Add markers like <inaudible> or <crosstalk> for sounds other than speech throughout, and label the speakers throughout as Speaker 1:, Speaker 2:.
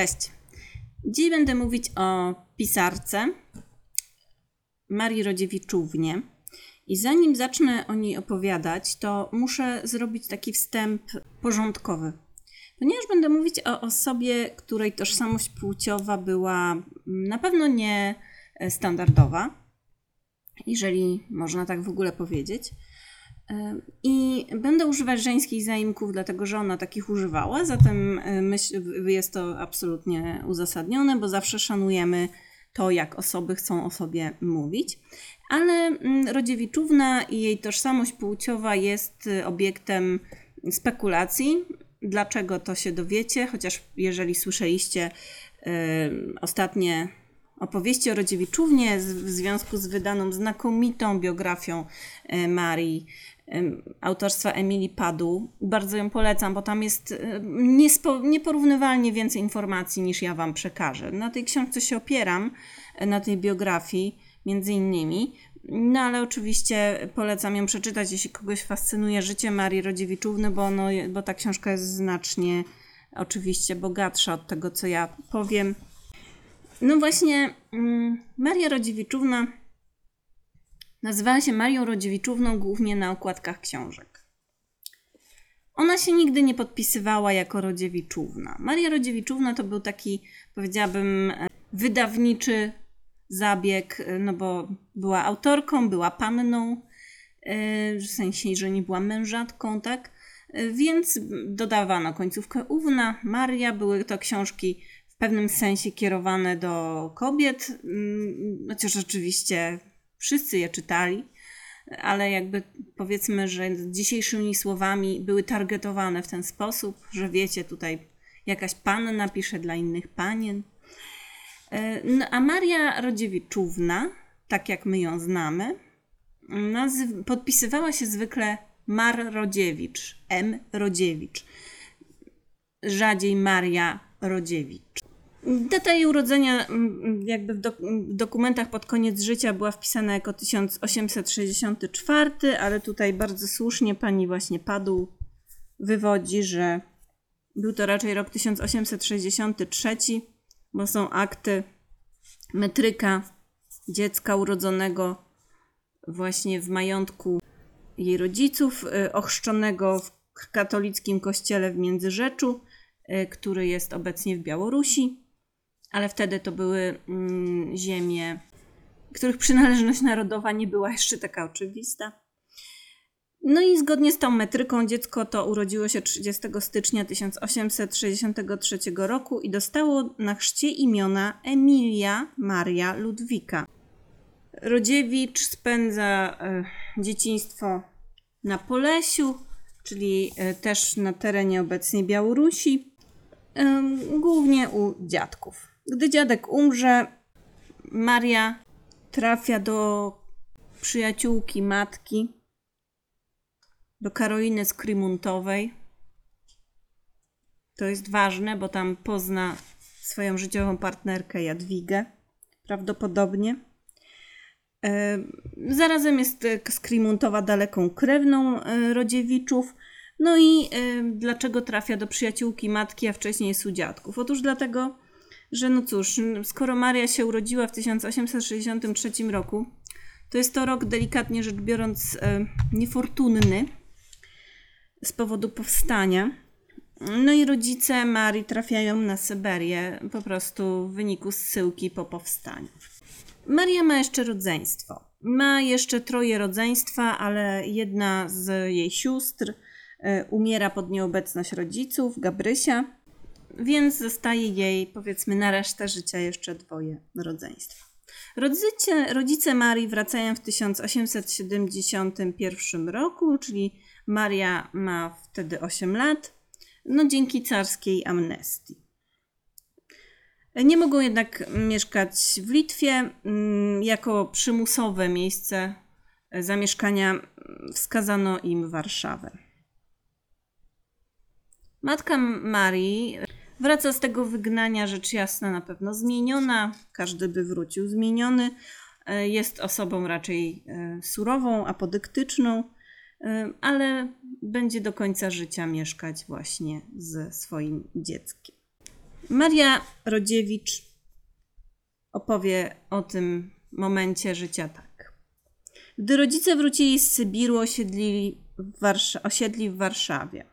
Speaker 1: Cześć. Dziś będę mówić o pisarce Marii Rodziewiczównie. I zanim zacznę o niej opowiadać, to muszę zrobić taki wstęp porządkowy. Ponieważ będę mówić o osobie, której tożsamość płciowa była na pewno nie standardowa, jeżeli można tak w ogóle powiedzieć. I będę używać żeńskich zaimków, dlatego że ona takich używała, zatem e, myśl, jest to absolutnie uzasadnione, bo zawsze szanujemy to, jak osoby chcą o sobie mówić. Ale mm, Rodziewiczówna i jej tożsamość płciowa jest e, obiektem spekulacji. Dlaczego to się dowiecie? Chociaż jeżeli słyszeliście y, ostatnie opowieści o Rodziewiczównie w związku z wydaną znakomitą biografią Marii autorstwa Emilii Padu. Bardzo ją polecam, bo tam jest nieporównywalnie więcej informacji niż ja Wam przekażę. Na tej książce się opieram, e, na tej biografii między innymi. No ale oczywiście polecam ją przeczytać, jeśli kogoś fascynuje życie Marii Rodziewiczówny, bo, ono, bo ta książka jest znacznie oczywiście bogatsza od tego, co ja powiem. No właśnie, mm, Maria Rodziewiczówna Nazywała się Marią Rodziewiczówną głównie na okładkach książek. Ona się nigdy nie podpisywała jako Rodziewiczówna. Maria Rodziewiczówna to był taki, powiedziałabym, wydawniczy zabieg, no bo była autorką, była panną, e, w sensie, że nie była mężatką, tak? Więc dodawano końcówkę Uwna, Maria. Były to książki w pewnym sensie kierowane do kobiet, mm, chociaż oczywiście wszyscy je czytali, ale jakby powiedzmy, że dzisiejszymi słowami były targetowane w ten sposób, że wiecie, tutaj jakaś panna pisze dla innych panien. E, no, a Maria Rodziewiczówna, tak jak my ją znamy, podpisywała się zwykle Mar Rodziewicz, M. Rodziewicz, rzadziej Maria Rodziewicz. Data jej urodzenia mm, jakby w, dokumentach pod koniec życia była wpisana jako 1864, ale tutaj bardzo słusznie pani właśnie padł wywodzi, że był to raczej rok 1863, bo są akty metryka dziecka urodzonego właśnie w majątku jej rodziców, y, ochrzczonego w katolickim kościele w Międzyrzeczu, y, który jest obecnie w Białorusi ale wtedy to były mm, ziemie, których przynależność narodowa nie była jeszcze taka oczywista. No i zgodnie z tą metryką dziecko to urodziło się 30 stycznia 1863 roku i dostało na chrzcie imiona Emilia Maria Ludwika. Rodziewicz spędza y, dzieciństwo na Polesiu, czyli y, też na terenie obecnej Białorusi, y, głównie u dziadków. Gdy dziadek umrze, Maria trafia do przyjaciółki matki, do Karoliny Skrimuntowej. To jest ważne, bo tam pozna swoją życiową partnerkę Jadwigę, prawdopodobnie. E, zarazem jest Skrimuntowa daleką krewną e, Rodziewiczów. No i e, dlaczego trafia do przyjaciółki matki, a wcześniej jest u dziadków? Otóż dlatego, że no cóż, skoro Maria się urodziła w 1863 roku, to jest to rok delikatnie rzecz biorąc e, niefortunny z powodu powstania. No i rodzice Marii trafiają na Syberię po prostu w wyniku zsyłki po powstaniu. Maria ma jeszcze rodzeństwo. Ma jeszcze troje rodzeństwa, ale jedna z jej sióstr e, umiera pod nieobecność rodziców, Gabrysia więc zostaje jej, powiedzmy, na resztę życia jeszcze dwoje rodzeństwa. Rodzice, rodzice Marii wracają w 1871 roku, czyli Maria ma wtedy 8 lat, no dzięki carskiej amnestii. Nie mogą jednak mieszkać w Litwie. Mm, jako przymusowe miejsce zamieszkania wskazano im Warszawę. Matka Marii Wraca z tego wygnania rzecz jasna na pewno zmieniona. Każdy by wrócił zmieniony. E, jest osobą raczej e, surową, apodyktyczną, e, ale będzie do końca życia mieszkać właśnie ze swoim dzieckiem. Maria Rodziewicz opowie o tym momencie życia tak. Gdy rodzice wrócili z Sybiru, osiedli w, Warsz- osiedli w Warszawie.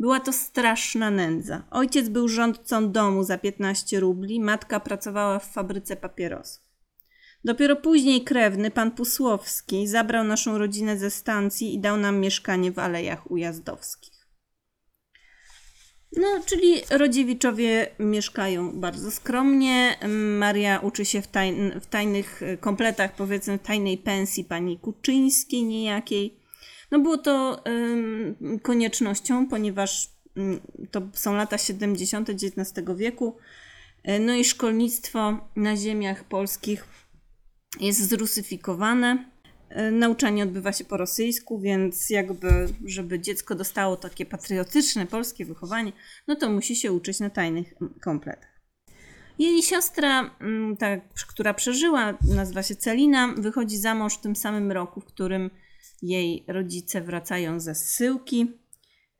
Speaker 1: Była to straszna nędza. Ojciec był rządcą domu za 15 rubli, matka pracowała w fabryce papierosów. Dopiero później krewny, pan Pusłowski, zabrał naszą rodzinę ze stacji i dał nam mieszkanie w Alejach Ujazdowskich. No, czyli Rodziewiczowie mieszkają bardzo skromnie. Maria uczy się w, w tajnych kompletach, powiedzmy, tajnej pensji pani Kuczyńskiej niejakiej. No było to koniecznością, ponieważ ym, to są lata 70. XIX wieku. Y, No i szkolnictwo na ziemiach polskich jest zrusyfikowane. Y, Nauczanie odbywa się po rosyjsku, więc jakby, żeby dziecko dostało takie patriotyczne polskie wychowanie, no to musi się uczyć na tajnych mm, kompletach. Jej siostra, mm, ta, która przeżyła, nazywa się Celina, wychodzi za mąż w tym samym roku, w którym jej rodzice wracają ze zsyłki.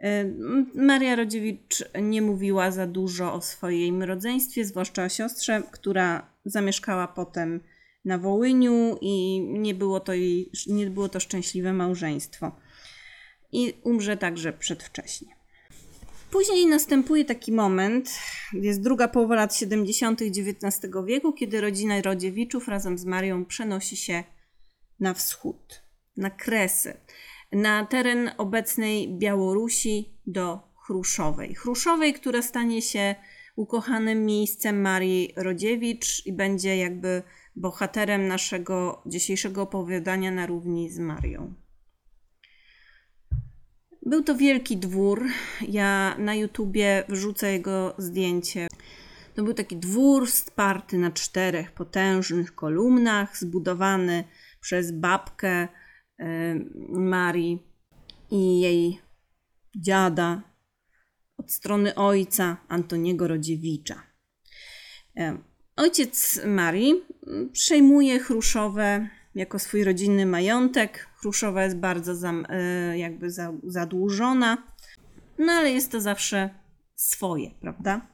Speaker 1: Y, Maria Rodziewicz nie mówiła za dużo o swoim rodzeństwie, zwłaszcza o siostrze, która zamieszkała potem na Wołyniu i nie było to, jej, nie było to szczęśliwe małżeństwo. I umrze także przedwcześnie. Później następuje taki moment, jest druga połowa lat 70. XIX wieku, kiedy rodzina Rodziewiczów razem z Marią przenosi się na wschód, na Kresy, na teren obecnej Białorusi do Chruszowej. Chruszowej, która stanie się ukochanym miejscem Marii Rodziewicz i będzie jakby bohaterem naszego dzisiejszego opowiadania na równi z Marią. Był to wielki dwór. Ja na YouTubie wrzucę jego zdjęcie. To był taki dwór sparty na czterech potężnych kolumnach, zbudowany przez babkę Marii i jej dziada od strony ojca Antoniego Rodziewicza. E, Ojciec Marii przejmuje Chruszowe jako swój rodzinny majątek. Chruszowa jest bardzo zam, e, jakby za, zadłużona, no ale jest to zawsze swoje, prawda?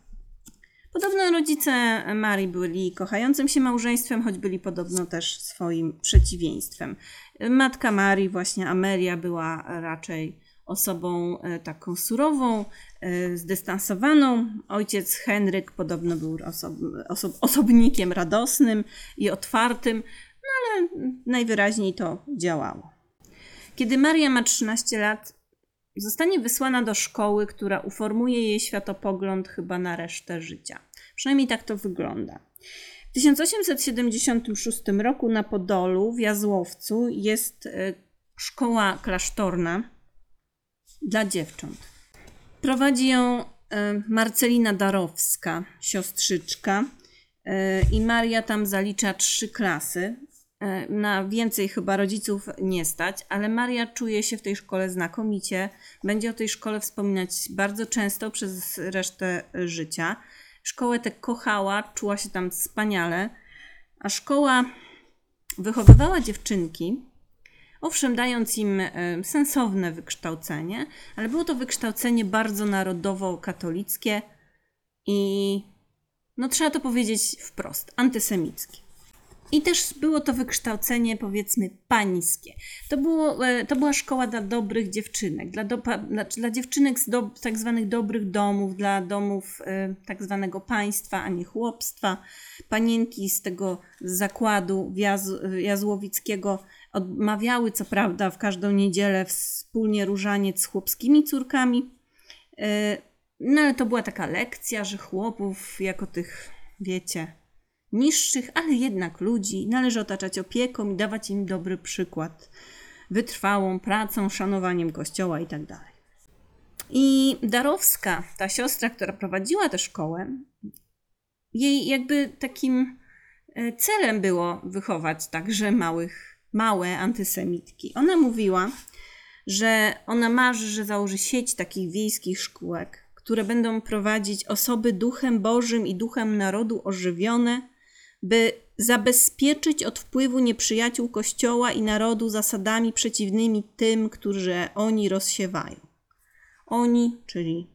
Speaker 1: Podobno rodzice Marii byli kochającym się małżeństwem, choć byli podobno też swoim przeciwieństwem. Matka Marii, właśnie Amelia, była raczej osobą e, taką surową, e, zdystansowaną. Ojciec Henryk podobno był osob, osob, osobnikiem radosnym i otwartym, no ale najwyraźniej to działało. Kiedy Maria ma 13 lat, zostanie wysłana do szkoły, która uformuje jej światopogląd chyba na resztę życia. Przynajmniej tak to wygląda. W 1876 roku na Podolu w Jazłowcu jest e, szkoła klasztorna dla dziewcząt. Prowadzi ją e, Marcelina Darowska, siostrzyczka, e, i Maria tam zalicza trzy klasy. Na więcej chyba rodziców nie stać, ale Maria czuje się w tej szkole znakomicie. Będzie o tej szkole wspominać bardzo często przez resztę życia. Szkołę tę kochała, czuła się tam wspaniale, a szkoła wychowywała dziewczynki, owszem, dając im e, sensowne wykształcenie, ale było to wykształcenie bardzo narodowo-katolickie i, no trzeba to powiedzieć wprost, antysemickie. I też było to wykształcenie, powiedzmy, pańskie. To, było, e, to była szkoła dla dobrych dziewczynek, dla, do, dla, dla dziewczynek z do, tak zwanych dobrych domów, dla domów e, tak zwanego państwa, a nie chłopstwa. Panienki z tego zakładu Jaz, jazłowickiego odmawiały, co prawda, w każdą niedzielę wspólnie różaniec z chłopskimi córkami. E, No ale to była taka lekcja, że chłopów jako tych, wiecie, niższych, ale jednak ludzi należy otaczać opieką i dawać im dobry przykład, wytrwałą pracą, szanowaniem kościoła itd. I Darowska, ta siostra, która prowadziła tę szkołę, jej jakby takim e, celem było wychować także małych, małe antysemitki. Ona mówiła, że ona marzy, że założy sieć takich wiejskich szkółek, które będą prowadzić osoby duchem Bożym i duchem narodu ożywione, by zabezpieczyć od wpływu nieprzyjaciół Kościoła i narodu zasadami przeciwnymi tym, którzy oni rozsiewają. Oni, czyli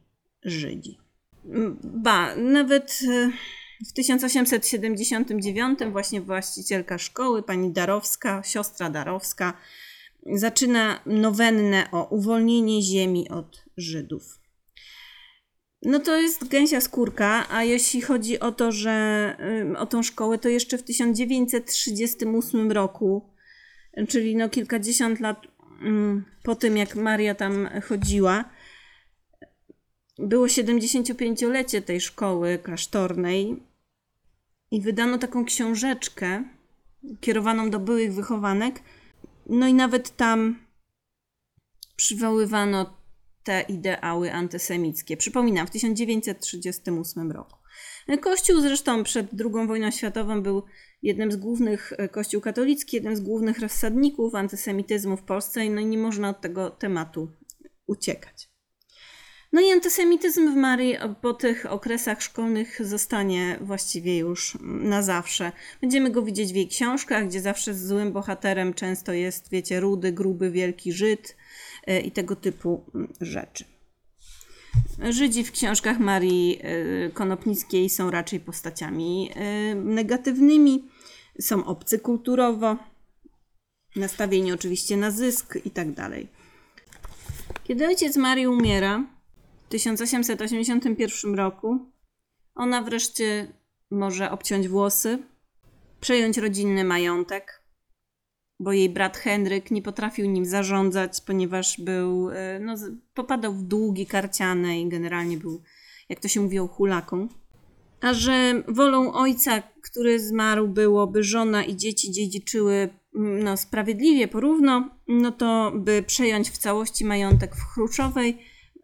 Speaker 1: Żydzi. Ba, nawet e, w 1879 właśnie właścicielka szkoły, pani Darowska, siostra Darowska, zaczyna nowennę o uwolnienie ziemi od Żydów. No to jest gęsia skórka, a jeśli chodzi o to, że o tą szkołę, to jeszcze w 1938 roku, czyli no kilkadziesiąt lat po tym, jak Maria tam chodziła, było 75-lecie tej szkoły klasztornej i wydano taką książeczkę kierowaną do byłych wychowanek. No i nawet tam przywoływano te ideały antysemickie. Przypominam, w 1938 roku. Kościół zresztą przed II wojną światową był jednym z głównych, e, Kościół katolicki, jednym z głównych rozsadników antysemityzmu w Polsce, no i nie można od tego tematu uciekać. No i antysemityzm w Marii po tych okresach szkolnych zostanie właściwie już na zawsze. Będziemy go widzieć w jej książkach, gdzie zawsze z złym bohaterem często jest, wiecie, rudy, gruby, wielki Żyd i tego typu mm, rzeczy. Żydzi w książkach Marii e, Konopnickiej są raczej postaciami e, negatywnymi, są obcy kulturowo, nastawieni oczywiście na zysk i tak. Kiedy ojciec Marii umiera, 1881 roku. Ona wreszcie może obciąć włosy, przejąć rodzinny majątek, bo jej brat Henryk nie potrafił nim zarządzać, ponieważ był, e, no, popadał w długi karciane i generalnie był, jak to się mówiło, hulaką. A że wolą ojca, który zmarł, byłoby żona i dzieci dziedziczyły no, sprawiedliwie, porówno, no to by przejąć w całości majątek w Chruszowej,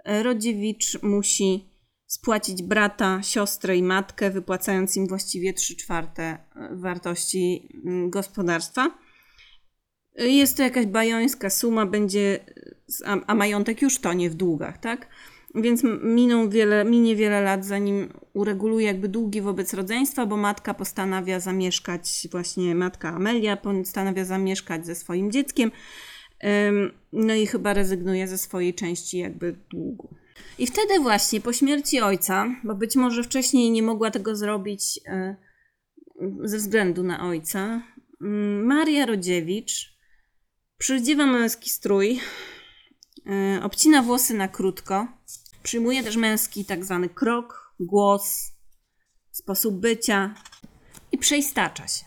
Speaker 1: Rodziewicz musi spłacić brata, siostrę i matkę, wypłacając im właściwie 3 czwarte e, wartości gospodarstwa. Jest to jakaś bajońska suma, będzie, a, a majątek już tonie w długach, tak? Więc miną wiele, minie wiele lat, zanim ureguluje jakby długi wobec rodzeństwa, bo matka postanawia zamieszkać, właśnie matka Amelia postanawia zamieszkać ze swoim dzieckiem no i chyba rezygnuje ze swojej części jakby długu. I wtedy właśnie po śmierci ojca, bo być może wcześniej nie mogła tego zrobić e, ze względu na ojca, Maria Rodziewicz przywdziewa męski strój, e, obcina włosy na krótko, przyjmuje też męski tak zwany krok, głos, sposób bycia i przeistacza się.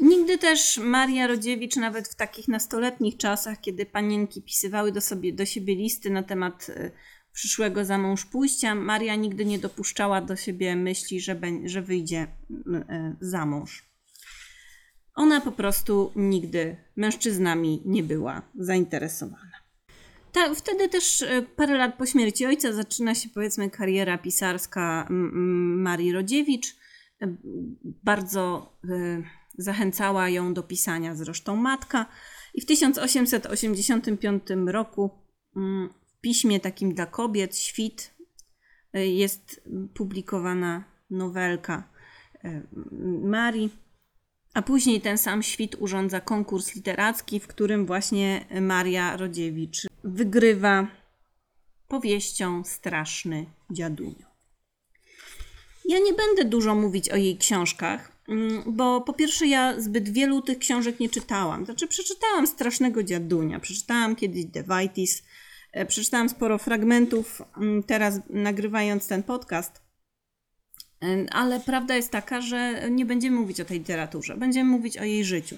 Speaker 1: Nigdy też Maria Rodziewicz, nawet w takich nastoletnich czasach, kiedy panienki pisywały do, sobie, do siebie listy na temat e, przyszłego za mąż pójścia, Maria nigdy nie dopuszczała do siebie myśli, że, że wyjdzie e, za mąż. Ona po prostu nigdy mężczyznami nie była zainteresowana. Ta, wtedy też e, parę lat po śmierci ojca zaczyna się powiedzmy kariera pisarska Marii Rodziewicz. Bardzo Zachęcała ją do pisania zresztą matka. I w 1885 roku mm, w piśmie takim dla kobiet, Świt, jest publikowana nowelka Marii. A później ten sam świt urządza konkurs literacki, w którym właśnie Maria Rodziewicz wygrywa powieścią Straszny Dziadunio. Ja nie będę dużo mówić o jej książkach, Mm, bo po pierwsze ja zbyt wielu tych książek nie czytałam. Znaczy przeczytałam Strasznego Dziadunia, przeczytałam kiedyś Devitis, e, przeczytałam sporo fragmentów mm, teraz nagrywając ten podcast. E, ale prawda jest taka, że nie będziemy mówić o tej literaturze, będziemy mówić o jej życiu.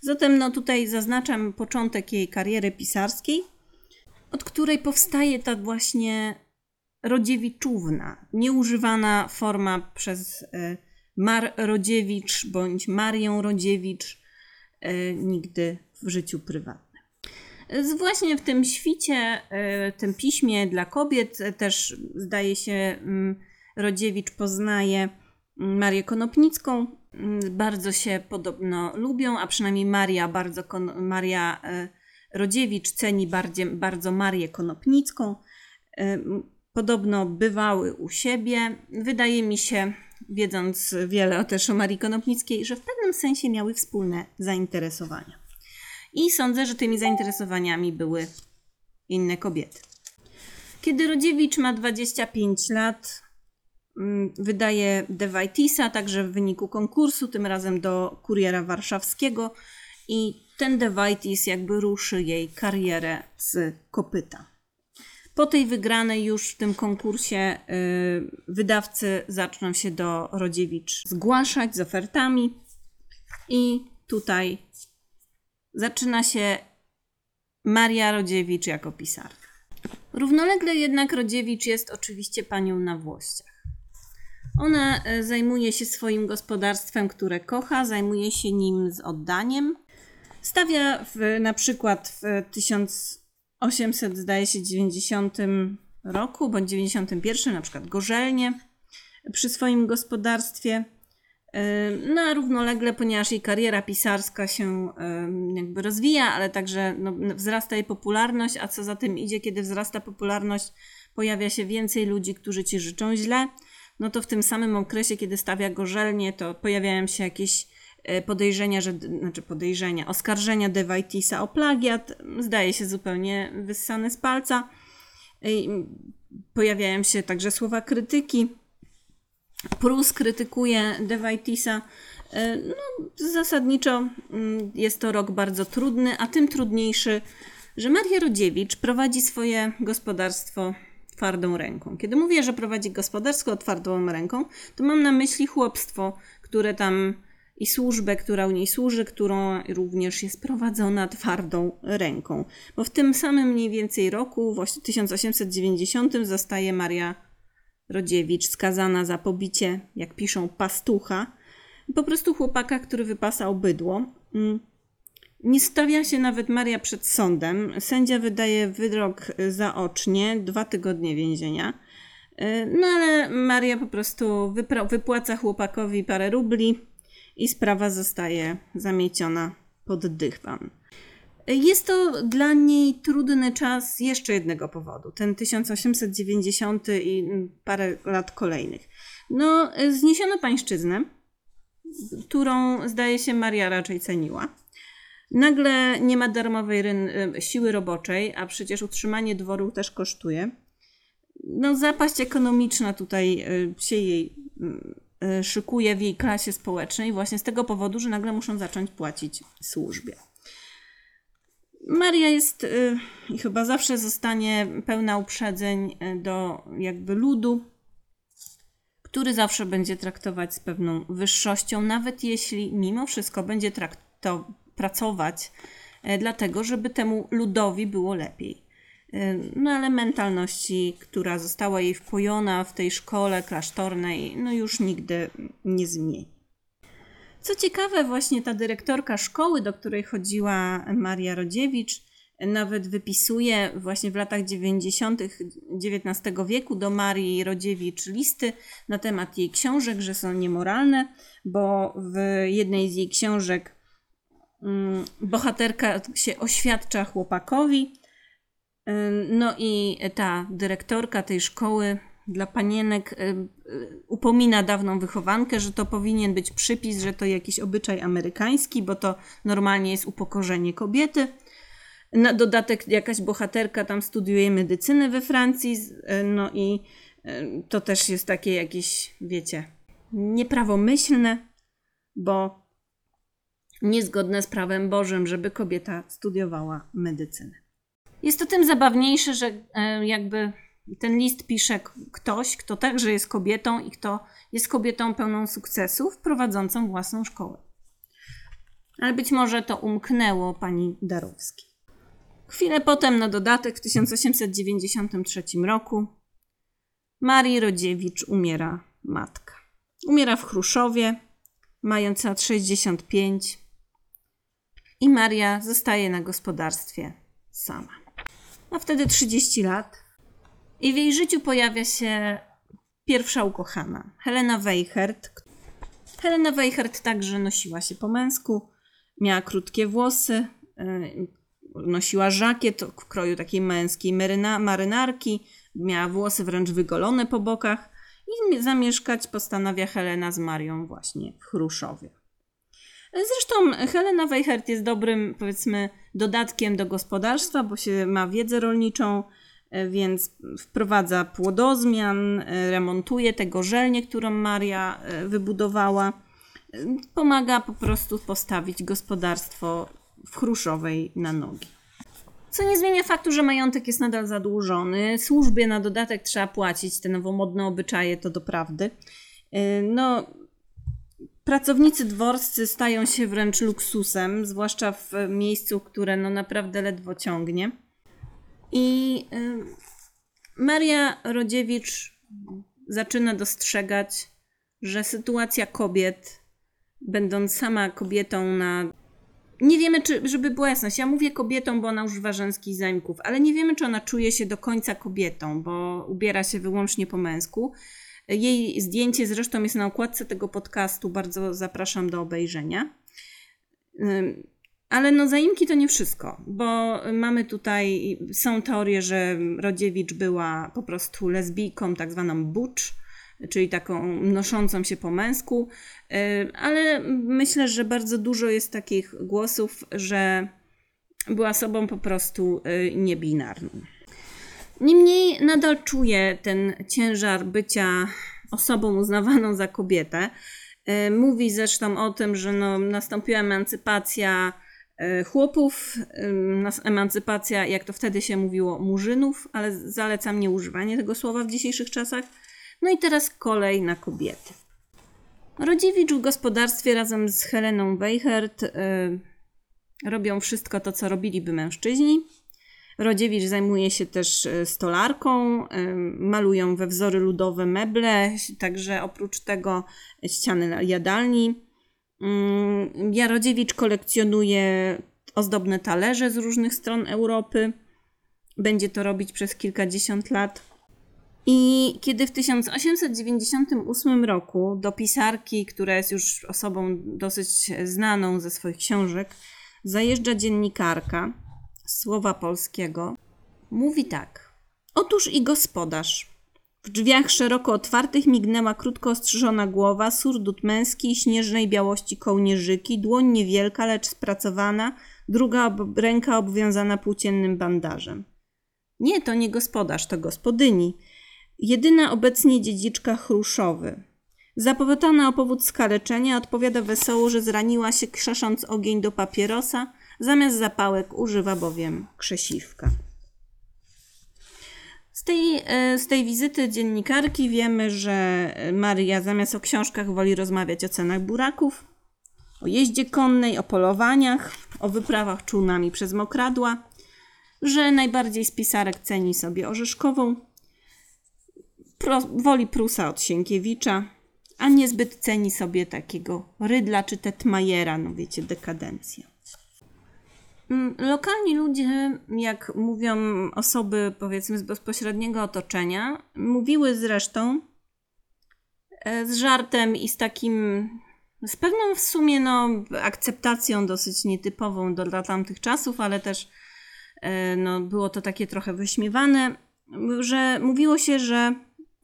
Speaker 1: Zatem no tutaj zaznaczam początek jej kariery pisarskiej, od której powstaje ta właśnie rodziewiczówna, nieużywana forma przez y, Mar Rodziewicz bądź Marię Rodziewicz e, nigdy w życiu prywatnym. Właśnie w tym świcie, e, tym piśmie dla kobiet też zdaje się mm, Rodziewicz poznaje mm, Marię Konopnicką. Mm, bardzo się podobno lubią, a przynajmniej Maria bardzo Maria e, Rodziewicz ceni bardzo, bardzo Marię Konopnicką. Podobno bywały u siebie. Wydaje mi się, wiedząc wiele o też o Marii Konopnickiej, że w pewnym sensie miały wspólne zainteresowania. I sądzę, że tymi zainteresowaniami były inne kobiety. Kiedy Rodziewicz ma 25 lat, wydaje De Wajtisa, także w wyniku konkursu, tym razem do Kuriera Warszawskiego i ten De Wajtis jakby ruszy jej karierę z kopyta. Po tej wygranej już w tym konkursie y, wydawcy zaczną się do Rodziewicz zgłaszać z ofertami i tutaj zaczyna się Maria Rodziewicz jako pisarka. Równolegle jednak Rodziewicz jest oczywiście panią na włościach. Ona e, zajmuje się swoim gospodarstwem, które kocha, zajmuje się nim z oddaniem. Stawia w, na przykład w 1800, zdaje się, 90 roku bądź 91 na przykład gorzelnie przy swoim gospodarstwie. No a równolegle, ponieważ jej kariera pisarska się jakby rozwija, ale także no, wzrasta jej popularność, a co za tym idzie, kiedy wzrasta popularność, pojawia się więcej ludzi, którzy ci życzą źle, no to w tym samym okresie, kiedy stawia gorzelnie, to pojawiają się jakieś e, podejrzenia, że, znaczy podejrzenia, oskarżenia De Wajtisa o plagiat, zdaje się zupełnie wyssane z palca. Pojawiają się także słowa krytyki Prus krytykuje De Wajtisa. E, no, zasadniczo mm, jest to rok bardzo trudny, a tym trudniejszy, że Maria Rodziewicz prowadzi swoje gospodarstwo twardą ręką. Kiedy mówię, że prowadzi gospodarstwo twardą ręką, to mam na myśli chłopstwo, które tam i służbę, która u niej służy, którą również jest prowadzona twardą ręką. Bo w tym samym mniej więcej roku, w 1890, zostaje Maria Rodziewicz skazana za pobicie, jak piszą, pastucha. Po prostu chłopaka, który wypasał bydło. Mm. Nie stawia się nawet Maria przed sądem. Sędzia wydaje wyrok zaocznie, dwa tygodnie więzienia. Y, no ale Maria po prostu wypłaca chłopakowi parę rubli i sprawa zostaje zamieciona pod dychwan. Jest to dla niej trudny czas jeszcze jednego powodu. Ten 1890 i parę lat kolejnych. No, zniesiono pańszczyznę, którą zdaje się Maria raczej ceniła. Nagle nie ma darmowej siły roboczej, a przecież utrzymanie dworu też kosztuje. No, zapaść ekonomiczna tutaj e, się jej e, szykuje w jej klasie społecznej, właśnie z tego powodu, że nagle muszą zacząć płacić służbie. Maria jest y, i chyba zawsze zostanie pełna uprzedzeń y, do jakby ludu, który zawsze będzie traktować z pewną wyższością, nawet jeśli mimo wszystko będzie trakto- pracować y, dlatego, żeby temu ludowi było lepiej. No ale mentalności, która została jej wpojona w tej szkole klasztornej, no już nigdy nie zmieni. Co ciekawe, właśnie ta dyrektorka szkoły, do której chodziła Maria Rodziewicz, nawet wypisuje właśnie w latach 90. XIX wieku do Marii Rodziewicz listy na temat jej książek, że są niemoralne, bo w jednej z jej książek bohaterka się oświadcza chłopakowi. No i ta dyrektorka tej szkoły dla panienek y, y, upomina dawną wychowankę, że to powinien być przypis, że to jakiś obyczaj amerykański, bo to normalnie jest upokorzenie kobiety. Na dodatek jakaś bohaterka tam studiuje medycynę we Francji, y, no i to też jest takie jakieś, wiecie, nieprawomyślne, bo niezgodne z prawem Bożym, żeby kobieta studiowała medycynę. Jest to tym zabawniejsze, że jakby ten list pisze ktoś, kto także jest kobietą i kto jest kobietą pełną sukcesów, prowadzącą własną szkołę. Ale być może to umknęło pani Darowskiej. Chwilę potem, na dodatek, w 1893 roku, Marii Rodziewicz umiera matka. Umiera w Chruszowie, mając lat 65, i Maria zostaje na gospodarstwie sama. Ma wtedy 30 lat i w jej życiu pojawia się pierwsza ukochana, Helena Weichert. Helena Weichert także nosiła się po męsku, miała krótkie włosy, y, nosiła żakiet w kroju takiej męskiej maryna, marynarki, miała włosy wręcz wygolone po bokach i zamieszkać postanawia Helena z Marią właśnie w Chruszowie. Zresztą Helena Weichert jest dobrym, powiedzmy, dodatkiem do gospodarstwa, bo się ma wiedzę rolniczą, e, więc wprowadza płodozmian, e, remontuje te gorzelnie, którą Maria e, wybudowała. Pomaga po prostu postawić gospodarstwo w Chruszowej na nogi. Co nie zmienia faktu, że majątek jest nadal zadłużony. Służbie na dodatek trzeba płacić te nowomodne obyczaje, to doprawdy. No, pracownicy dworscy stają się wręcz luksusem, zwłaszcza w miejscu, które no naprawdę ledwo ciągnie. I y, Maria Rodziewicz zaczyna dostrzegać, że sytuacja kobiet, będąc sama kobietą na. Nie wiemy, czy, żeby była jasność, ja mówię kobietą, bo ona używa żeńskich zaimków, ale nie wiemy, czy ona czuje się do końca kobietą, bo ubiera się wyłącznie po męsku. Jej zdjęcie zresztą jest na okładce tego podcastu, bardzo zapraszam do obejrzenia. Ale no zaimki to nie wszystko, bo mamy tutaj, są teorie, że Rodziewicz była po prostu lesbijką, tak zwaną butch, czyli taką noszącą się po męsku, ale myślę, że bardzo dużo jest takich głosów, że była osobą po prostu yy, niebinarną. Niemniej nadal czuję ten ciężar bycia osobą uznawaną za kobietę. Yy, Mówi zresztą o tym, że no, nastąpiła emancypacja yy, chłopów, emancypacja, jak to wtedy się mówiło, murzynów, ale zalecam nieużywanie tego słowa w dzisiejszych czasach. No i teraz kolej na kobiety. Rodziewicz w gospodarstwie razem z Heleną Weichert yy, robią wszystko to, co robiliby mężczyźni. Rodziewicz zajmuje się też e, stolarką, malują we wzory ludowe meble, także oprócz tego ściany jadalni. Mm, Jarodziewicz kolekcjonuje ozdobne talerze z różnych stron Europy. Będzie to robić przez kilkadziesiąt lat. I kiedy w 1898 roku do pisarki, która jest już osobą dosyć znaną ze swoich książek, zajeżdża dziennikarka słowa polskiego, mówi tak. Otóż i gospodarz. W drzwiach szeroko otwartych mignęła krótko ostrzyżona głowa, surdut męski, śnieżnej białości kołnierzyki, dłoń niewielka, lecz spracowana, druga ob- ręka obwiązana płóciennym bandażem. Nie, to nie gospodarz, to gospodyni. Jedyna obecnie dziedziczka Chruszowy. Zapowetana o powód skaleczenia odpowiada wesoło, że zraniła się krzesząc ogień do papierosa, zamiast zapałek używa bowiem krzesiwka. Z tej, e, z tej wizyty dziennikarki wiemy, że Maria zamiast o książkach woli rozmawiać o cenach buraków, o jeździe konnej, o polowaniach, o wyprawach czółnami przez mokradła, że najbardziej z pisarek ceni sobie Orzeszkową, pro, woli Prusa od Sienkiewicza, a niezbyt ceni sobie takiego Rydla czy Tetmajera, no wiecie, dekadencja. Mm, Lokalni ludzie, jak mówią osoby powiedzmy z bezpośredniego otoczenia, mówiły zresztą e, z żartem i z takim, z pewną w sumie no, akceptacją dosyć nietypową do, dla tamtych czasów, ale też e, no, było to takie trochę wyśmiewane, że mówiło się, że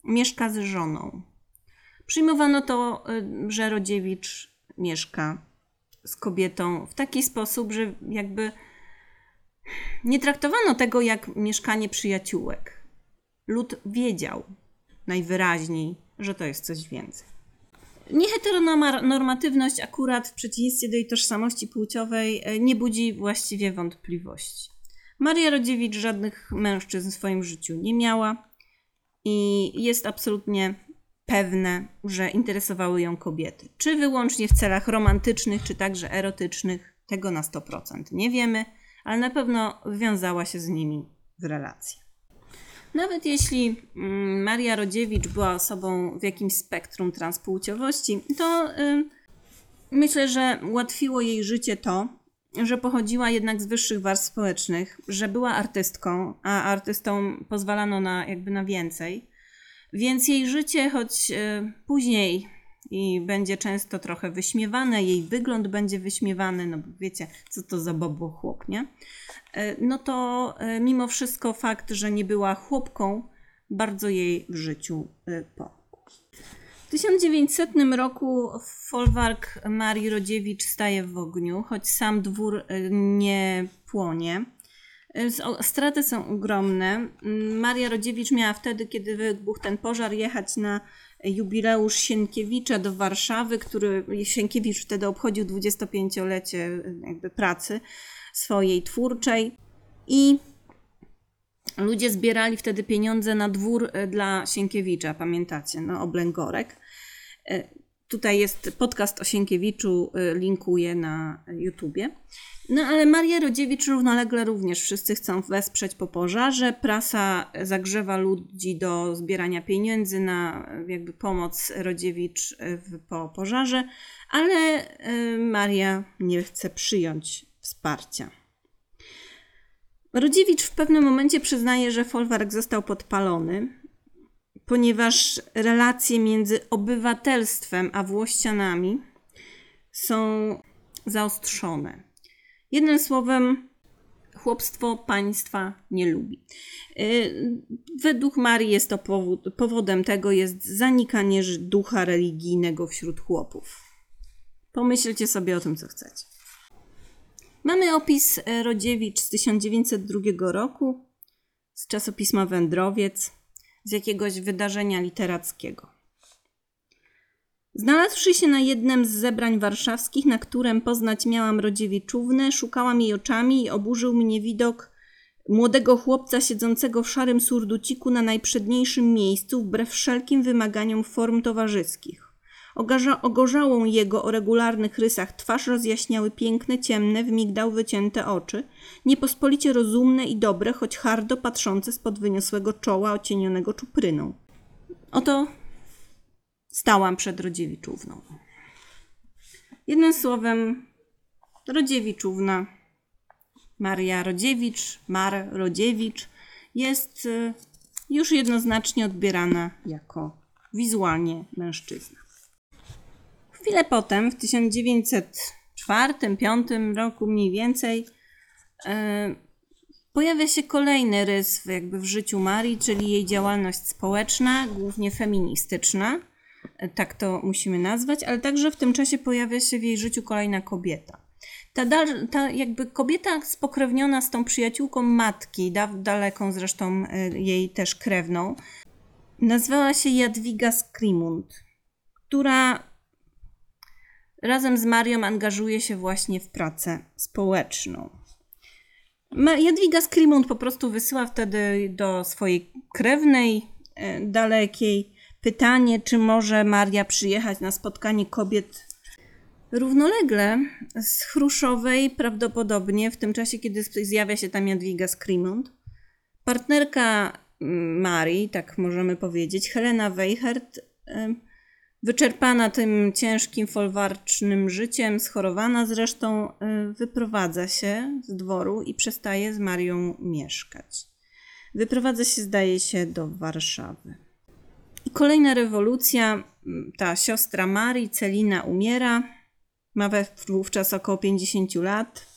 Speaker 1: mieszka z żoną. Przyjmowano to, y, że Rodziewicz mieszka z kobietą w taki sposób, że jakby nie traktowano tego jak mieszkanie przyjaciółek. Lud wiedział najwyraźniej, że to jest coś więcej. Nieheteronormatywność akurat w przeciwieństwie do jej tożsamości płciowej y, nie budzi właściwie wątpliwości. Maria Rodziewicz żadnych mężczyzn w swoim życiu nie miała i jest absolutnie pewne, że interesowały ją kobiety. Czy wyłącznie w celach romantycznych, czy także erotycznych, tego na 100% nie wiemy, ale na pewno wiązała się z nimi w relacji. Nawet jeśli mm, Maria Rodziewicz była osobą w jakimś spektrum transpłciowości, to y, myślę, że ułatwiło jej życie to, że pochodziła jednak z wyższych warstw społecznych, że była artystką, a artystom pozwalano na jakby na więcej. Więc jej życie, choć e, później i będzie często trochę wyśmiewane, jej wygląd będzie wyśmiewany, no bo wiecie, co to za bobo chłop, nie? E, No to e, mimo wszystko fakt, że nie była chłopką, bardzo jej w życiu pomógł. W 1900 roku folwark Marii Rodziewicz staje w ogniu, choć sam dwór nie płonie. Straty są ogromne. Maria Rodziewicz miała wtedy, kiedy wybuchł ten pożar, jechać na jubileusz Sienkiewicza do Warszawy, który Sienkiewicz wtedy obchodził 25-lecie jakby pracy swojej twórczej i ludzie zbierali wtedy pieniądze na dwór dla Sienkiewicza, pamiętacie, no oblęgorek. Tutaj jest podcast o Sienkiewiczu, linkuję na YouTubie. No ale Maria Rodziewicz równolegle również wszyscy chcą wesprzeć po pożarze. Prasa zagrzewa ludzi do zbierania pieniędzy na jakby pomoc Rodziewicz w, po pożarze, ale y, Maria nie chce przyjąć wsparcia. Rodziewicz w pewnym momencie przyznaje, że folwark został podpalony, ponieważ relacje między obywatelstwem a włościanami są zaostrzone. Jednym słowem, chłopstwo państwa nie lubi. Y, według Marii jest to powód, powodem tego jest zanikanie ducha religijnego wśród chłopów. Pomyślcie sobie o tym, co chcecie. Mamy opis Rodziewicz z 1902 roku, z czasopisma Wędrowiec, z jakiegoś wydarzenia literackiego. Znalazłszy się na jednym z zebrań warszawskich, na którym poznać miałam Rodziewiczównę, szukałam jej oczami i oburzył mnie widok młodego chłopca siedzącego w szarym surduciku na najprzedniejszym miejscu, wbrew wszelkim wymaganiom form towarzyskich. Ogorzałą jego o regularnych rysach twarz rozjaśniały piękne, ciemne, w migdał wycięte oczy, niepospolicie rozumne i dobre, choć hardo patrzące spod wyniosłego czoła ocienionego czupryną. Oto stałam przed Rodziewiczówną. Jednym słowem, Rodziewiczówna, Maria Rodziewicz, Mar Rodziewicz jest y, już jednoznacznie odbierana jako wizualnie mężczyzna. Chwilę potem, w 1904-1905 roku mniej więcej, y, pojawia się kolejny rys jakby w życiu Marii, czyli jej działalność społeczna, głównie feministyczna tak to musimy nazwać, ale także w tym czasie pojawia się w jej życiu kolejna kobieta. Ta, ta jakby kobieta spokrewniona z tą przyjaciółką matki, da, daleką zresztą e, jej też krewną, nazywała się Jadwiga Skrimund, która razem z Marią angażuje się właśnie w pracę społeczną. Jadwiga Skrimund po prostu wysyła wtedy do swojej krewnej e, dalekiej pytanie, czy może Maria przyjechać na spotkanie kobiet równolegle z Chruszowej, prawdopodobnie w tym czasie, kiedy zjawia się tam Jadwiga Skrimund. Partnerka mm, Marii, tak możemy powiedzieć, Helena Weichert, wyczerpana tym ciężkim folwarcznym życiem, schorowana zresztą, wyprowadza się z dworu i przestaje z Marią mieszkać. Wyprowadza się, zdaje się, do Warszawy. I kolejna rewolucja, ta siostra Marii, Celina, umiera. Ma wówczas około 50 lat.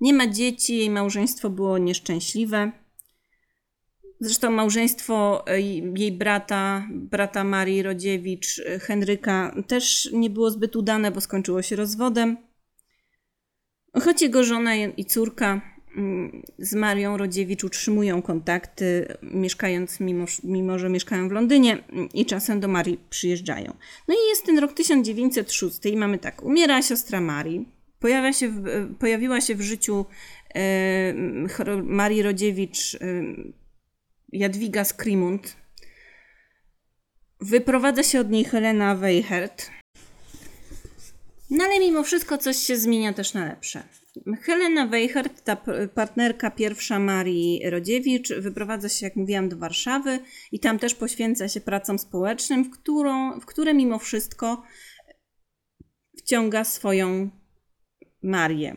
Speaker 1: Nie ma dzieci, jej małżeństwo było nieszczęśliwe. Zresztą małżeństwo e, jej brata, brata Marii Rodziewicz, e, Henryka, też nie było zbyt udane, bo skończyło się rozwodem. Choć jego żona i córka Mm, z Marią Rodziewicz utrzymują kontakty, mieszkając, mimo, mimo że mieszkają w Londynie mm, i czasem do Marii przyjeżdżają. No i jest ten rok 1906 i mamy tak, umiera siostra Marii, pojawia się w, pojawiła się w życiu e, Marii Rodziewicz e, Jadwiga Skrimund, wyprowadza się od niej Helena Weichert, no ale mimo wszystko coś się zmienia też na lepsze. Helena Weichert, ta partnerka pierwsza Marii Rodziewicz, wyprowadza się, jak mówiłam, do Warszawy i tam też poświęca się pracom społecznym, w, którą, w które mimo wszystko wciąga swoją Marię,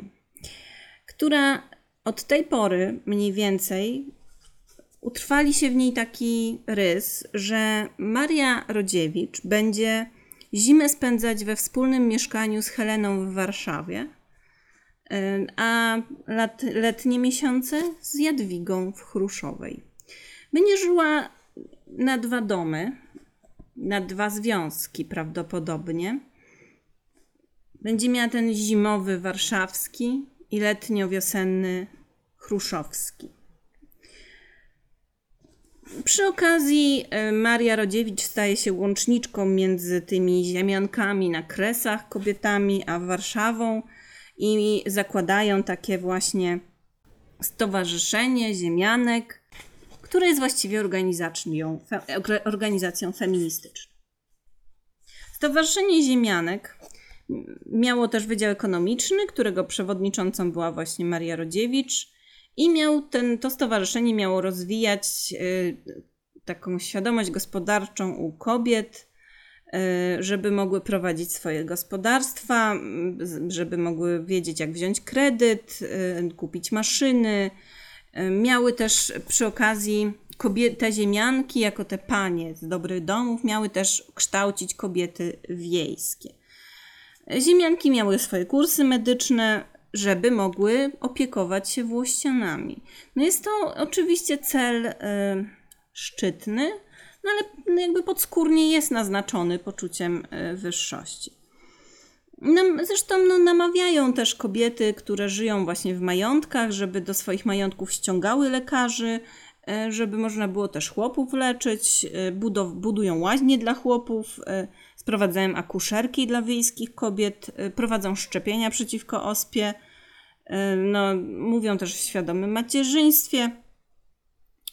Speaker 1: która od tej pory mniej więcej utrwali się w niej taki rys, że Maria Rodziewicz będzie zimę spędzać we wspólnym mieszkaniu z Heleną w Warszawie a lat, letnie miesiące z Jadwigą w Chruszowej. Będzie żyła na dwa domy, na dwa związki prawdopodobnie. Będzie miała ten zimowy warszawski i letnio-wiosenny Chruszowski. Przy okazji e, Maria Rodziewicz staje się łączniczką między tymi ziemiankami na Kresach, kobietami, a Warszawą i zakładają takie właśnie stowarzyszenie ziemianek, które jest właściwie organizacją, organizacją feministyczną. Stowarzyszenie Ziemianek miało też Wydział Ekonomiczny, którego przewodniczącą była właśnie Maria Rodziewicz i miał ten, to stowarzyszenie miało rozwijać y, taką świadomość gospodarczą u kobiet, y, żeby mogły prowadzić swoje gospodarstwa, żeby mogły wiedzieć, jak wziąć kredyt, y, kupić maszyny. Miały też przy okazji te ziemianki, jako te panie z dobrych domów, miały też kształcić kobiety wiejskie. Ziemianki miały swoje kursy medyczne, żeby mogły opiekować się włościanami. No jest to oczywiście cel y, szczytny, no ale jakby podskórnie jest naznaczony poczuciem y, wyższości. Zresztą no, namawiają też kobiety, które żyją właśnie w majątkach, żeby do swoich majątków ściągały lekarzy, y, żeby można było też chłopów leczyć, budow- budują łaźnie dla chłopów, sprowadzają akuszerki dla wiejskich kobiet, prowadzą szczepienia przeciwko ospie, no, mówią też o świadomym macierzyństwie,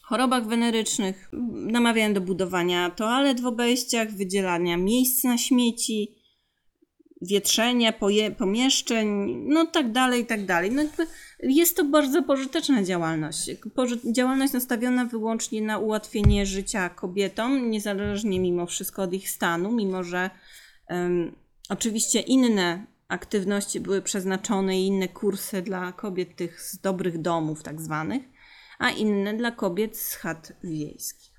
Speaker 1: chorobach wenerycznych, namawiają do budowania toalet w obejściach, wydzielania miejsc na śmieci, wietrzenia pomieszczeń, no tak dalej, tak dalej. No, jest to bardzo pożyteczna działalność. Działalność nastawiona wyłącznie na ułatwienie życia kobietom, niezależnie mimo wszystko od ich stanu, mimo że um, oczywiście inne aktywności były przeznaczone i inne kursy dla kobiet tych z dobrych domów, tak zwanych, a inne dla kobiet z chat wiejskich.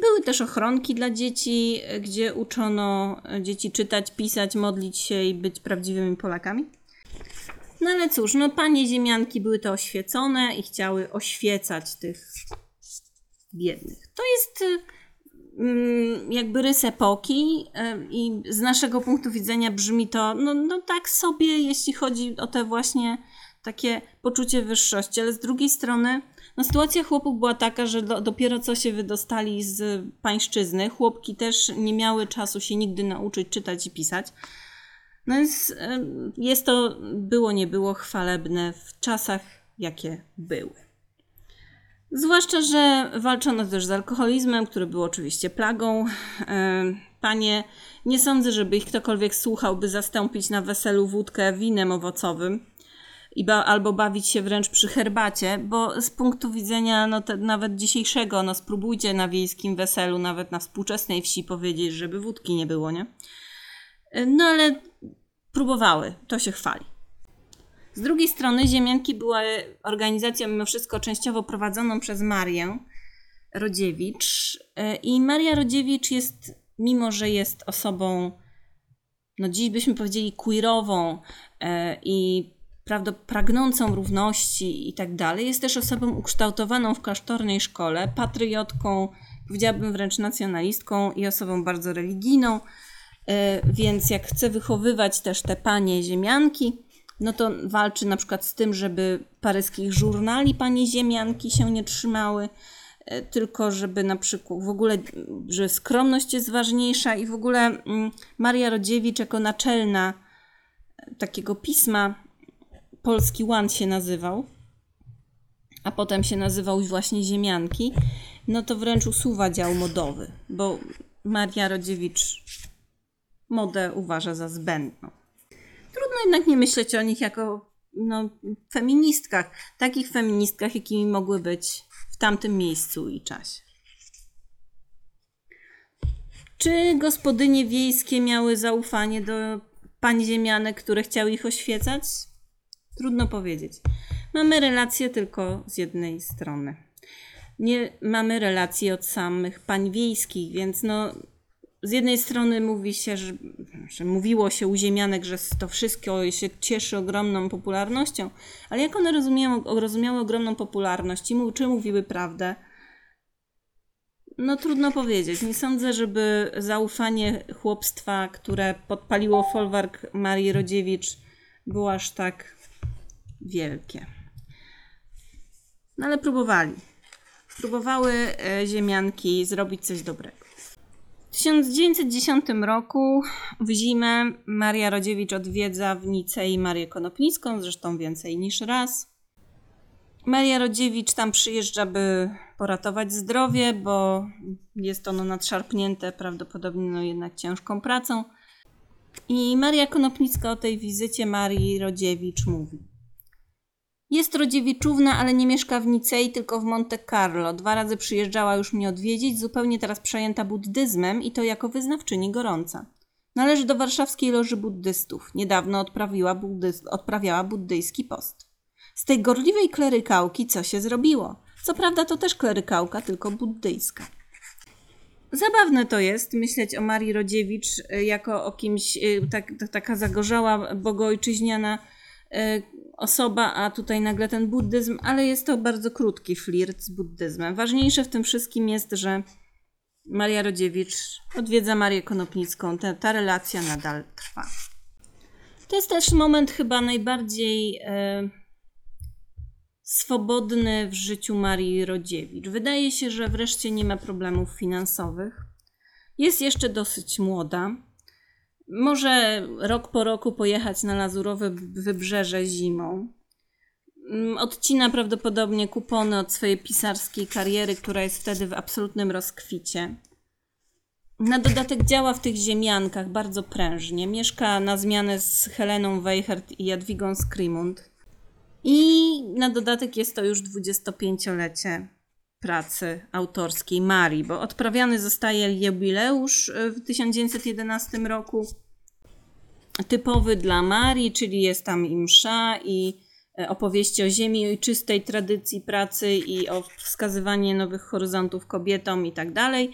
Speaker 1: Były też ochronki dla dzieci, gdzie uczono dzieci czytać, pisać, modlić się i być prawdziwymi Polakami. No ale cóż, no panie ziemianki były to oświecone i chciały oświecać tych biednych. To jest Mm, jakby rys epoki i z naszego punktu widzenia brzmi to no, no tak sobie, jeśli chodzi o te właśnie takie poczucie wyższości, ale z drugiej strony no sytuacja chłopów była taka, że do, dopiero co się wydostali z pańszczyzny, chłopki też nie miały czasu się nigdy nauczyć czytać i pisać. No więc jest to, było nie było, chwalebne w czasach, jakie były. Zwłaszcza, że walczono też z alkoholizmem, który był oczywiście plagą. Panie, nie sądzę, żeby ich ktokolwiek słuchał, by zastąpić na weselu wódkę winem owocowym i ba albo bawić się wręcz przy herbacie, bo z punktu widzenia no, te, nawet dzisiejszego, no spróbujcie na wiejskim weselu, nawet na współczesnej wsi powiedzieć, żeby wódki nie było, nie? No ale próbowały, to się chwali. Z drugiej strony Ziemianki była organizacją mimo wszystko częściowo prowadzoną przez Marię Rodziewicz e, i Maria Rodziewicz jest, mimo że jest osobą, no dziś byśmy powiedzieli queerową e, i prawda, pragnącą równości i tak dalej, jest też osobą ukształtowaną w klasztornej szkole, patriotką, powiedziałabym wręcz nacjonalistką i osobą bardzo religijną, więc jak chce wychowywać też te panie ziemianki, no to walczy na przykład z tym, żeby paryskich żurnali panie ziemianki się nie trzymały, e, tylko żeby na przykład w ogóle, że skromność jest ważniejsza i w ogóle mm, Maria Rodziewicz jako naczelna e, takiego pisma, Polski Ład się nazywał, a potem się nazywał właśnie Ziemianki, no to wręcz usuwa dział modowy, bo Maria Rodziewicz modę uważa za zbędną trudno jednak nie myśleć o nich jako no, feministkach. Takich feministkach, jakimi mogły być w tamtym miejscu i czasie. Czy gospodynie wiejskie miały zaufanie do pań ziemianek, które chciały ich oświecać? Trudno powiedzieć. Mamy relacje tylko z jednej strony. Nie mamy relacji od samych pań wiejskich, więc no, z jednej strony mówi się, że, że mówiło się u ziemianek, że to wszystko się cieszy ogromną popularnością, ale jak one rozumiały, rozumiały ogromną popularność i czy mówiły prawdę? No trudno powiedzieć. Nie sądzę, żeby zaufanie chłopstwa, które podpaliło folwark Marii Rodziewicz, było aż tak wielkie. No ale próbowali. Próbowały e, ziemianki zrobić coś dobrego. W 1910 roku w zimę Maria Rodziewicz odwiedza w Nicei Marię Konopnicką, zresztą więcej niż raz. Maria Rodziewicz tam przyjeżdża, by poratować zdrowie, bo jest ono nadszarpnięte prawdopodobnie no jednak ciężką pracą. I Maria Konopnicka o tej wizycie Marii Rodziewicz mówi. Jest Rodziewiczówna, ale nie mieszka w Nicei, tylko w Monte Carlo. Dwa razy przyjeżdżała już mnie odwiedzić, zupełnie teraz przejęta buddyzmem i to jako wyznawczyni gorąca. Należy do warszawskiej loży buddystów. Niedawno odprawiła buddyz- odprawiała buddyjski post. Z tej gorliwej klerykałki co się zrobiło? Co prawda to też klerykałka, tylko buddyjska. Zabawne to jest myśleć o Marii Rodziewicz y, jako o kimś, y, tak, taka zagorzała, bogojczyźniana osoba, a tutaj nagle ten buddyzm, ale jest to bardzo krótki flirt z buddyzmem. Ważniejsze w tym wszystkim jest, że Maria Rodziewicz odwiedza Marię Konopnicką. Ta, ta relacja nadal trwa. To jest też moment chyba najbardziej e, swobodny w życiu Marii Rodziewicz. Wydaje się, że wreszcie nie ma problemów finansowych. Jest jeszcze dosyć młoda. Może rok po roku pojechać na lazurowe wybrzeże zimą. Mm, Odcina prawdopodobnie kupony od swojej pisarskiej kariery, która jest wtedy w absolutnym rozkwicie. Na dodatek działa w tych ziemiankach bardzo prężnie. Mieszka na zmianę z Heleną Weichert i Jadwigą Skrimund. I na dodatek jest to już 25-lecie pracy autorskiej Marii, bo odprawiany zostaje jubileusz y, w 1911 roku. Typowy dla Marii, czyli jest tam i msza, i e, opowieści o ziemi ojczystej, tradycji pracy i o wskazywanie nowych horyzontów kobietom i tak dalej.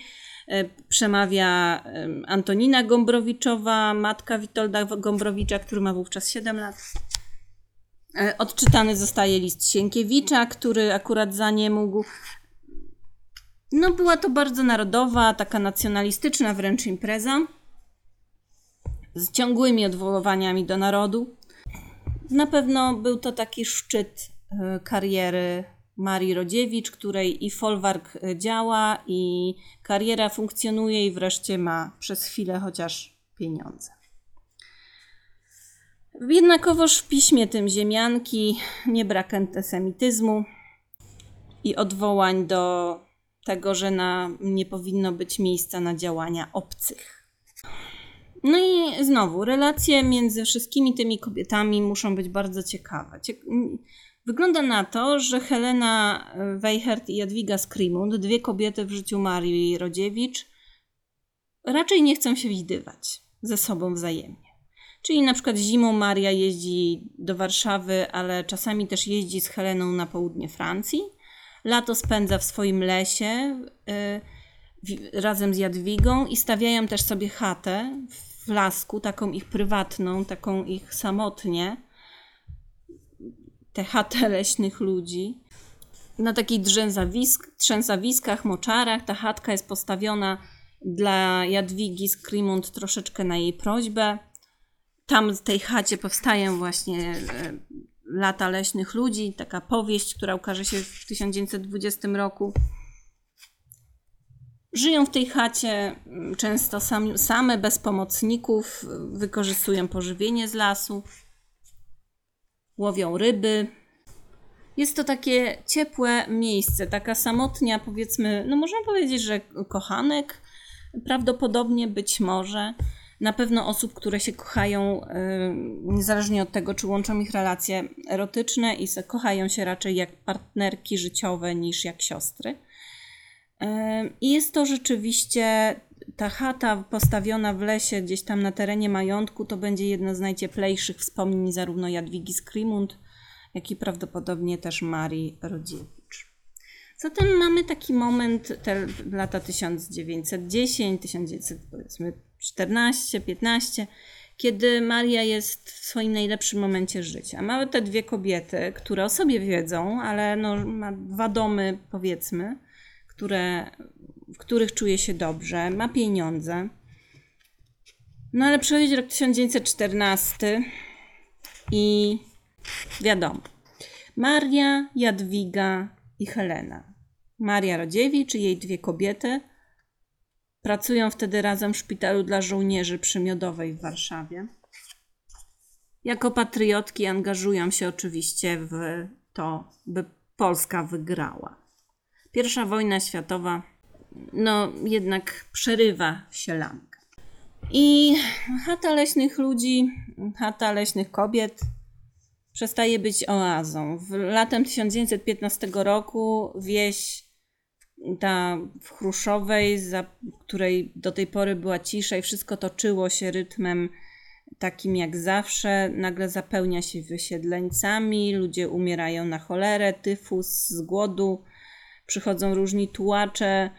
Speaker 1: E, Przemawia em, Antonina Gombrowiczowa, matka Witolda Gombrowicza, który ma wówczas 7 lat. E, Odczytany zostaje list Sienkiewicza, który akurat za nie mógł. No, była to bardzo narodowa, taka nacjonalistyczna wręcz impreza z ciągłymi odwoływaniami do narodu. Na pewno był to taki szczyt e, kariery Marii Rodziewicz, której i folwark e, działa, i kariera funkcjonuje, i wreszcie ma przez chwilę chociaż pieniądze. Jednakowoż w piśmie tym ziemianki nie brak antysemityzmu i odwołań do tego, że na, nie powinno być miejsca na działania obcych. No i znowu, relacje między wszystkimi tymi kobietami muszą być bardzo ciekawe. Cie- Wygląda na to, że Helena Weichert i Jadwiga Skrimund, dwie kobiety w życiu Marii Rodziewicz, raczej nie chcą się widywać ze sobą wzajemnie. Czyli na przykład zimą Maria jeździ do Warszawy, ale czasami też jeździ z Heleną na południe Francji. Lato spędza w swoim lesie y, razem z Jadwigą i stawiają też sobie chatę w lasku, taką ich prywatną, taką ich samotnie. Tę chatę <laughs> leśnych ludzi. Na takich drzęzawisk, trzęsawiskach, moczarach. Ta chatka jest postawiona dla Jadwigi Skrimund troszeczkę na jej prośbę tam w tej chacie powstają właśnie e, Lata Leśnych Ludzi, taka powieść, która ukaże się w 1920 roku. Żyją w tej chacie mm, często sami, same, bez pomocników, wykorzystują pożywienie z lasu, łowią ryby. Jest to takie ciepłe miejsce, taka samotnia, powiedzmy, no można powiedzieć, że kochanek, prawdopodobnie być może na pewno osób, które się kochają, niezależnie od tego, czy łączą ich relacje erotyczne i kochają się raczej jak partnerki życiowe niż jak siostry. I jest to rzeczywiście ta chata postawiona w lesie, gdzieś tam na terenie majątku, to będzie jedno z najcieplejszych wspomnień zarówno Jadwigi Skrimund, jak i prawdopodobnie też Marii Rodziewicz. Zatem mamy taki moment, te lata 1910, 1914, 15, kiedy Maria jest w swoim najlepszym momencie życia. Mamy te dwie kobiety, które o sobie wiedzą, ale no, ma dwa domy, powiedzmy, które, w których czuje się dobrze, ma pieniądze. No ale przychodzi rok 1914 i wiadomo, Maria Jadwiga i Helena. Maria Rodziewicz i jej dwie kobiety pracują wtedy razem w szpitalu dla żołnierzy przy Miodowej w Warszawie. Jako patriotki angażują się oczywiście w to, by Polska wygrała. Pierwsza wojna światowa, no jednak przerywa sielankę. I chata leśnych ludzi, chata leśnych kobiet przestaje być oazą. W latem 1915 roku wieś ta w Chruszowej, za której do tej pory była cisza i wszystko toczyło się rytmem takim jak zawsze, nagle zapełnia się wysiedleńcami, ludzie umierają na cholerę, tyfus, z głodu, przychodzą różni tułacze.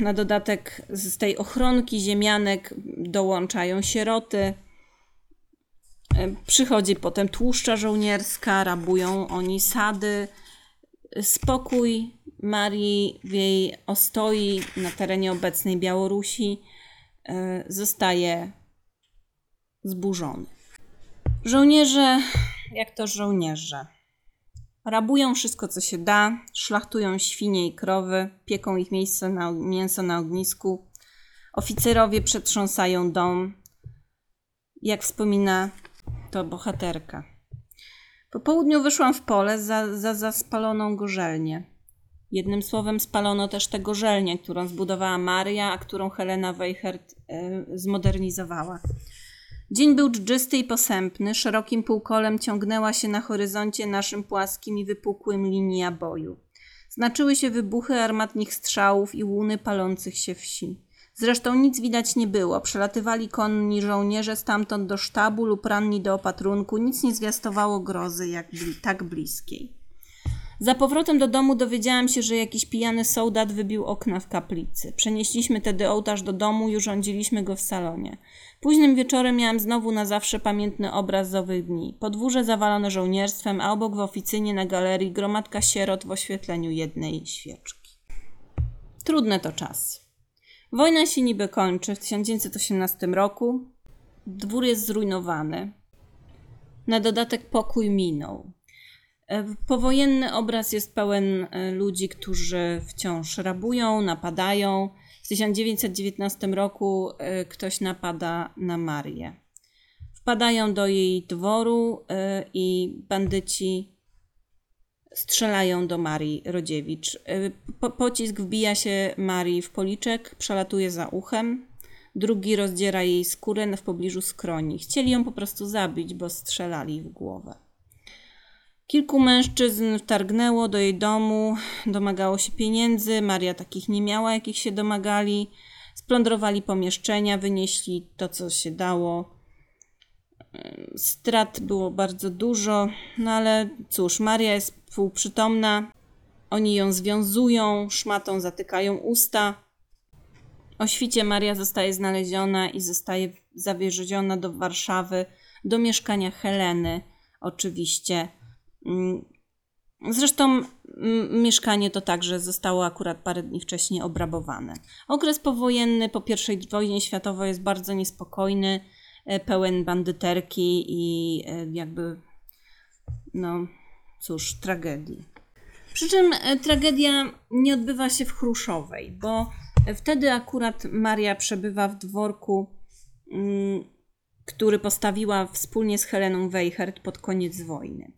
Speaker 1: Na dodatek z tej ochronki ziemianek dołączają sieroty. Przychodzi potem tłuszcza żołnierska, rabują oni sady. Spokój Marii w jej ostoi na terenie obecnej Białorusi e, zostaje zburzony. Żołnierze, jak to żołnierze, rabują wszystko, co się da, szlachtują świnie i krowy, pieką ich miejsce na, mięso na ognisku. Oficerowie przetrząsają dom. Jak wspomina to bohaterka. Po południu wyszłam w pole za, za, za spaloną gorzelnię. Jednym słowem spalono też tę gorzelnię, którą zbudowała Maria, a którą Helena Weichert y, zmodernizowała. Dzień był dżdżysty i posępny, szerokim półkolem ciągnęła się na horyzoncie naszym płaskim i wypukłym linia boju. Znaczyły się wybuchy armatnych strzałów i łuny palących się wsi. Zresztą nic widać nie było. Przelatywali konni żołnierze stamtąd do sztabu lub ranni do opatrunku. Nic nie zwiastowało grozy jak bli tak bliskiej. Za powrotem do domu dowiedziałam się, że jakiś pijany soldat wybił okna w kaplicy. Przenieśliśmy tedy ołtarz do domu i urządziliśmy go w salonie. Późnym wieczorem miałam znowu na zawsze pamiętny obraz z owych dni. Podwórze zawalone żołnierstwem, a obok w oficynie na galerii gromadka sierot w oświetleniu jednej świeczki. Trudne to czasy. Wojna się niby kończy w 1918 roku. Dwór jest zrujnowany. Na dodatek pokój minął. E, powojenny obraz jest pełen e, ludzi, którzy wciąż rabują, napadają. W 1919 roku e, ktoś napada na Marię. Wpadają do jej dworu i bandyci strzelają do Marii Rodziewicz. Po, pocisk wbija się Marii w policzek, przelatuje za uchem. Drugi rozdziera jej skórę w pobliżu skroni. Chcieli ją po prostu zabić, bo strzelali w głowę. Kilku mężczyzn wtargnęło do jej domu, domagało się pieniędzy. Maria takich nie miała, jakich się domagali. Splądrowali pomieszczenia, wynieśli to, co się dało. Strat było bardzo dużo, no ale cóż, Maria jest półprzytomna. Oni ją związują, szmatą zatykają usta. O świcie Maria zostaje znaleziona i zostaje zawieziona do Warszawy, do mieszkania Heleny, oczywiście zresztą mm, mieszkanie to także zostało akurat parę dni wcześniej obrabowane. Okres powojenny po I wojnie światowej jest bardzo niespokojny, e, pełen bandyterki i e, jakby, no cóż, tragedii. Przy czym e, tragedia nie odbywa się w Chruszowej, bo wtedy akurat Maria przebywa w dworku, mm, który postawiła wspólnie z Heleną Weichert pod koniec wojny.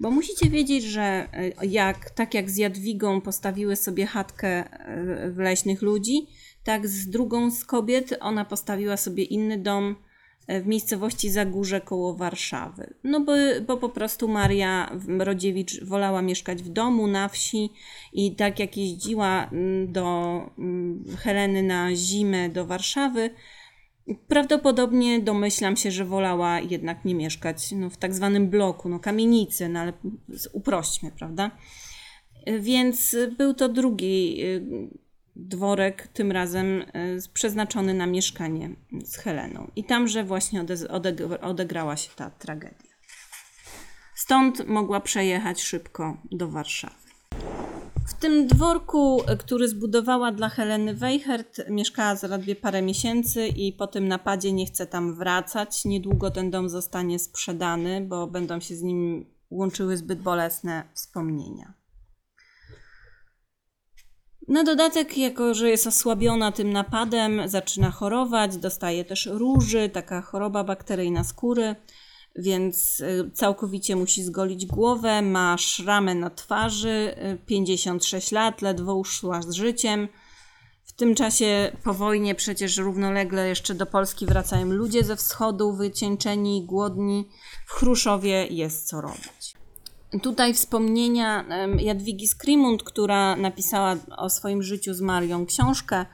Speaker 1: Bo musicie wiedzieć, że e, jak, tak jak z Jadwigą postawiły sobie chatkę e, w leśnych ludzi, tak z drugą z kobiet ona postawiła sobie inny dom e, w miejscowości Zagórze koło Warszawy. No bo, bo po prostu Maria Rodziewicz wolała mieszkać w domu, na wsi i tak jak jeździła do Heleny na zimę do Warszawy, Prawdopodobnie domyślam się, że wolała jednak nie mieszkać no, w tak zwanym bloku, no kamienicy, no ale uprośćmy, prawda? Więc był to drugi y, dworek, tym razem y, przeznaczony na mieszkanie z Heleną. I tamże właśnie odegrała się ta tragedia. Stąd mogła przejechać szybko do Warszawy. W tym dworku, który zbudowała dla Heleny Weichert, mieszkała zaledwie parę miesięcy i po tym napadzie nie chce tam wracać. Niedługo ten dom zostanie sprzedany, bo będą się z nim łączyły zbyt bolesne wspomnienia. Na dodatek, jako że jest osłabiona tym napadem, zaczyna chorować, dostaje też róży, taka choroba bakteryjna skóry, więc y, całkowicie musi zgolić głowę, ma szramę na twarzy, 56 lat, ledwo uszła z życiem. W tym czasie po wojnie przecież równolegle jeszcze do Polski wracają ludzie ze wschodu, wycieńczeni, głodni. W Chruszowie jest co robić. Tutaj wspomnienia Jadwigi Skrimund, która napisała o swoim życiu z Marią książkę.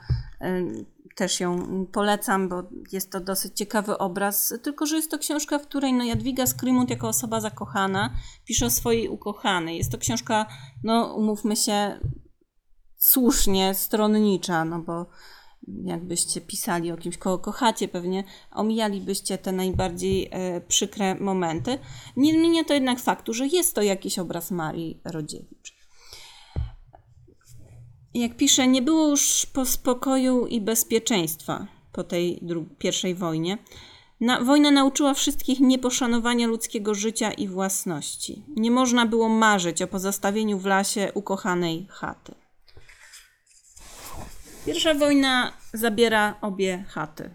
Speaker 1: Też ją polecam, bo jest to dosyć ciekawy obraz. Tylko, że jest to książka, w której no, Jadwiga Skrimund, jako osoba zakochana, pisze o swojej ukochanej. Jest to książka, no umówmy się, słusznie stronnicza, no bo jakbyście pisali o kimś, kogo kochacie, pewnie omijalibyście te najbardziej e, przykre momenty. Nie zmienia to jednak faktu, że jest to jakiś obraz Marii Rodziewicz. Jak pisze, nie było już po spokoju i bezpieczeństwa po tej pierwszej wojnie. Na, wojna nauczyła wszystkich nieposzanowania ludzkiego życia i własności. Nie można było marzyć o pozostawieniu w lasie ukochanej chaty. Pierwsza wojna zabiera obie chaty.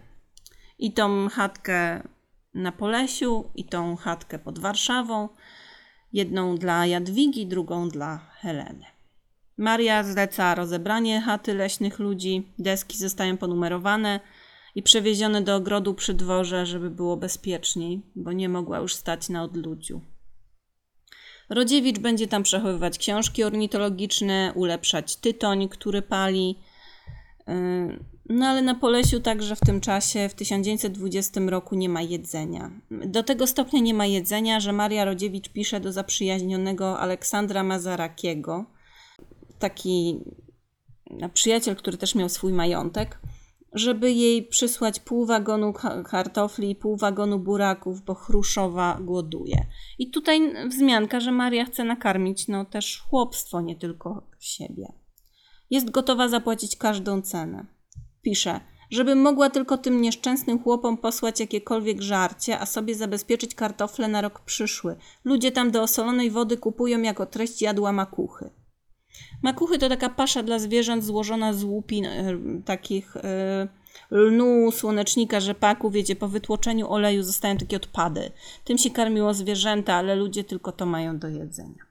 Speaker 1: I tą chatkę na Polesiu, i tą chatkę pod Warszawą. Jedną dla Jadwigi, drugą dla Heleny. Maria zleca rozebranie chaty leśnych ludzi, deski zostają ponumerowane i przewiezione do ogrodu przy dworze, żeby było bezpieczniej, bo nie mogła już stać na odludziu. Rodziewicz będzie tam przechowywać książki ornitologiczne, ulepszać tytoń, który pali, no ale na Polesiu także w tym czasie, w 1920 roku nie ma jedzenia. Do tego stopnia nie ma jedzenia, że Maria Rodziewicz pisze do zaprzyjaźnionego Aleksandra Mazarakiego, taki przyjaciel, który też miał swój majątek, żeby jej przysłać pół wagonu kartofli i pół wagonu buraków, bo Chruszowa głoduje. I tutaj wzmianka, że Maria chce nakarmić no też chłopstwo, nie tylko siebie. Jest gotowa zapłacić każdą cenę. Pisze, żeby mogła tylko tym nieszczęsnym chłopom posłać jakiekolwiek żarcie, a sobie zabezpieczyć kartofle na rok przyszły. Ludzie tam do osolonej wody kupują jako treść jadła makuchy. Makuchy to taka pasza dla zwierząt złożona z łupin e, takich e, lnu, słonecznika, rzepaku. Wiecie, po wytłoczeniu oleju zostają takie odpady. Tym się karmiło zwierzęta, ale ludzie tylko to mają do jedzenia.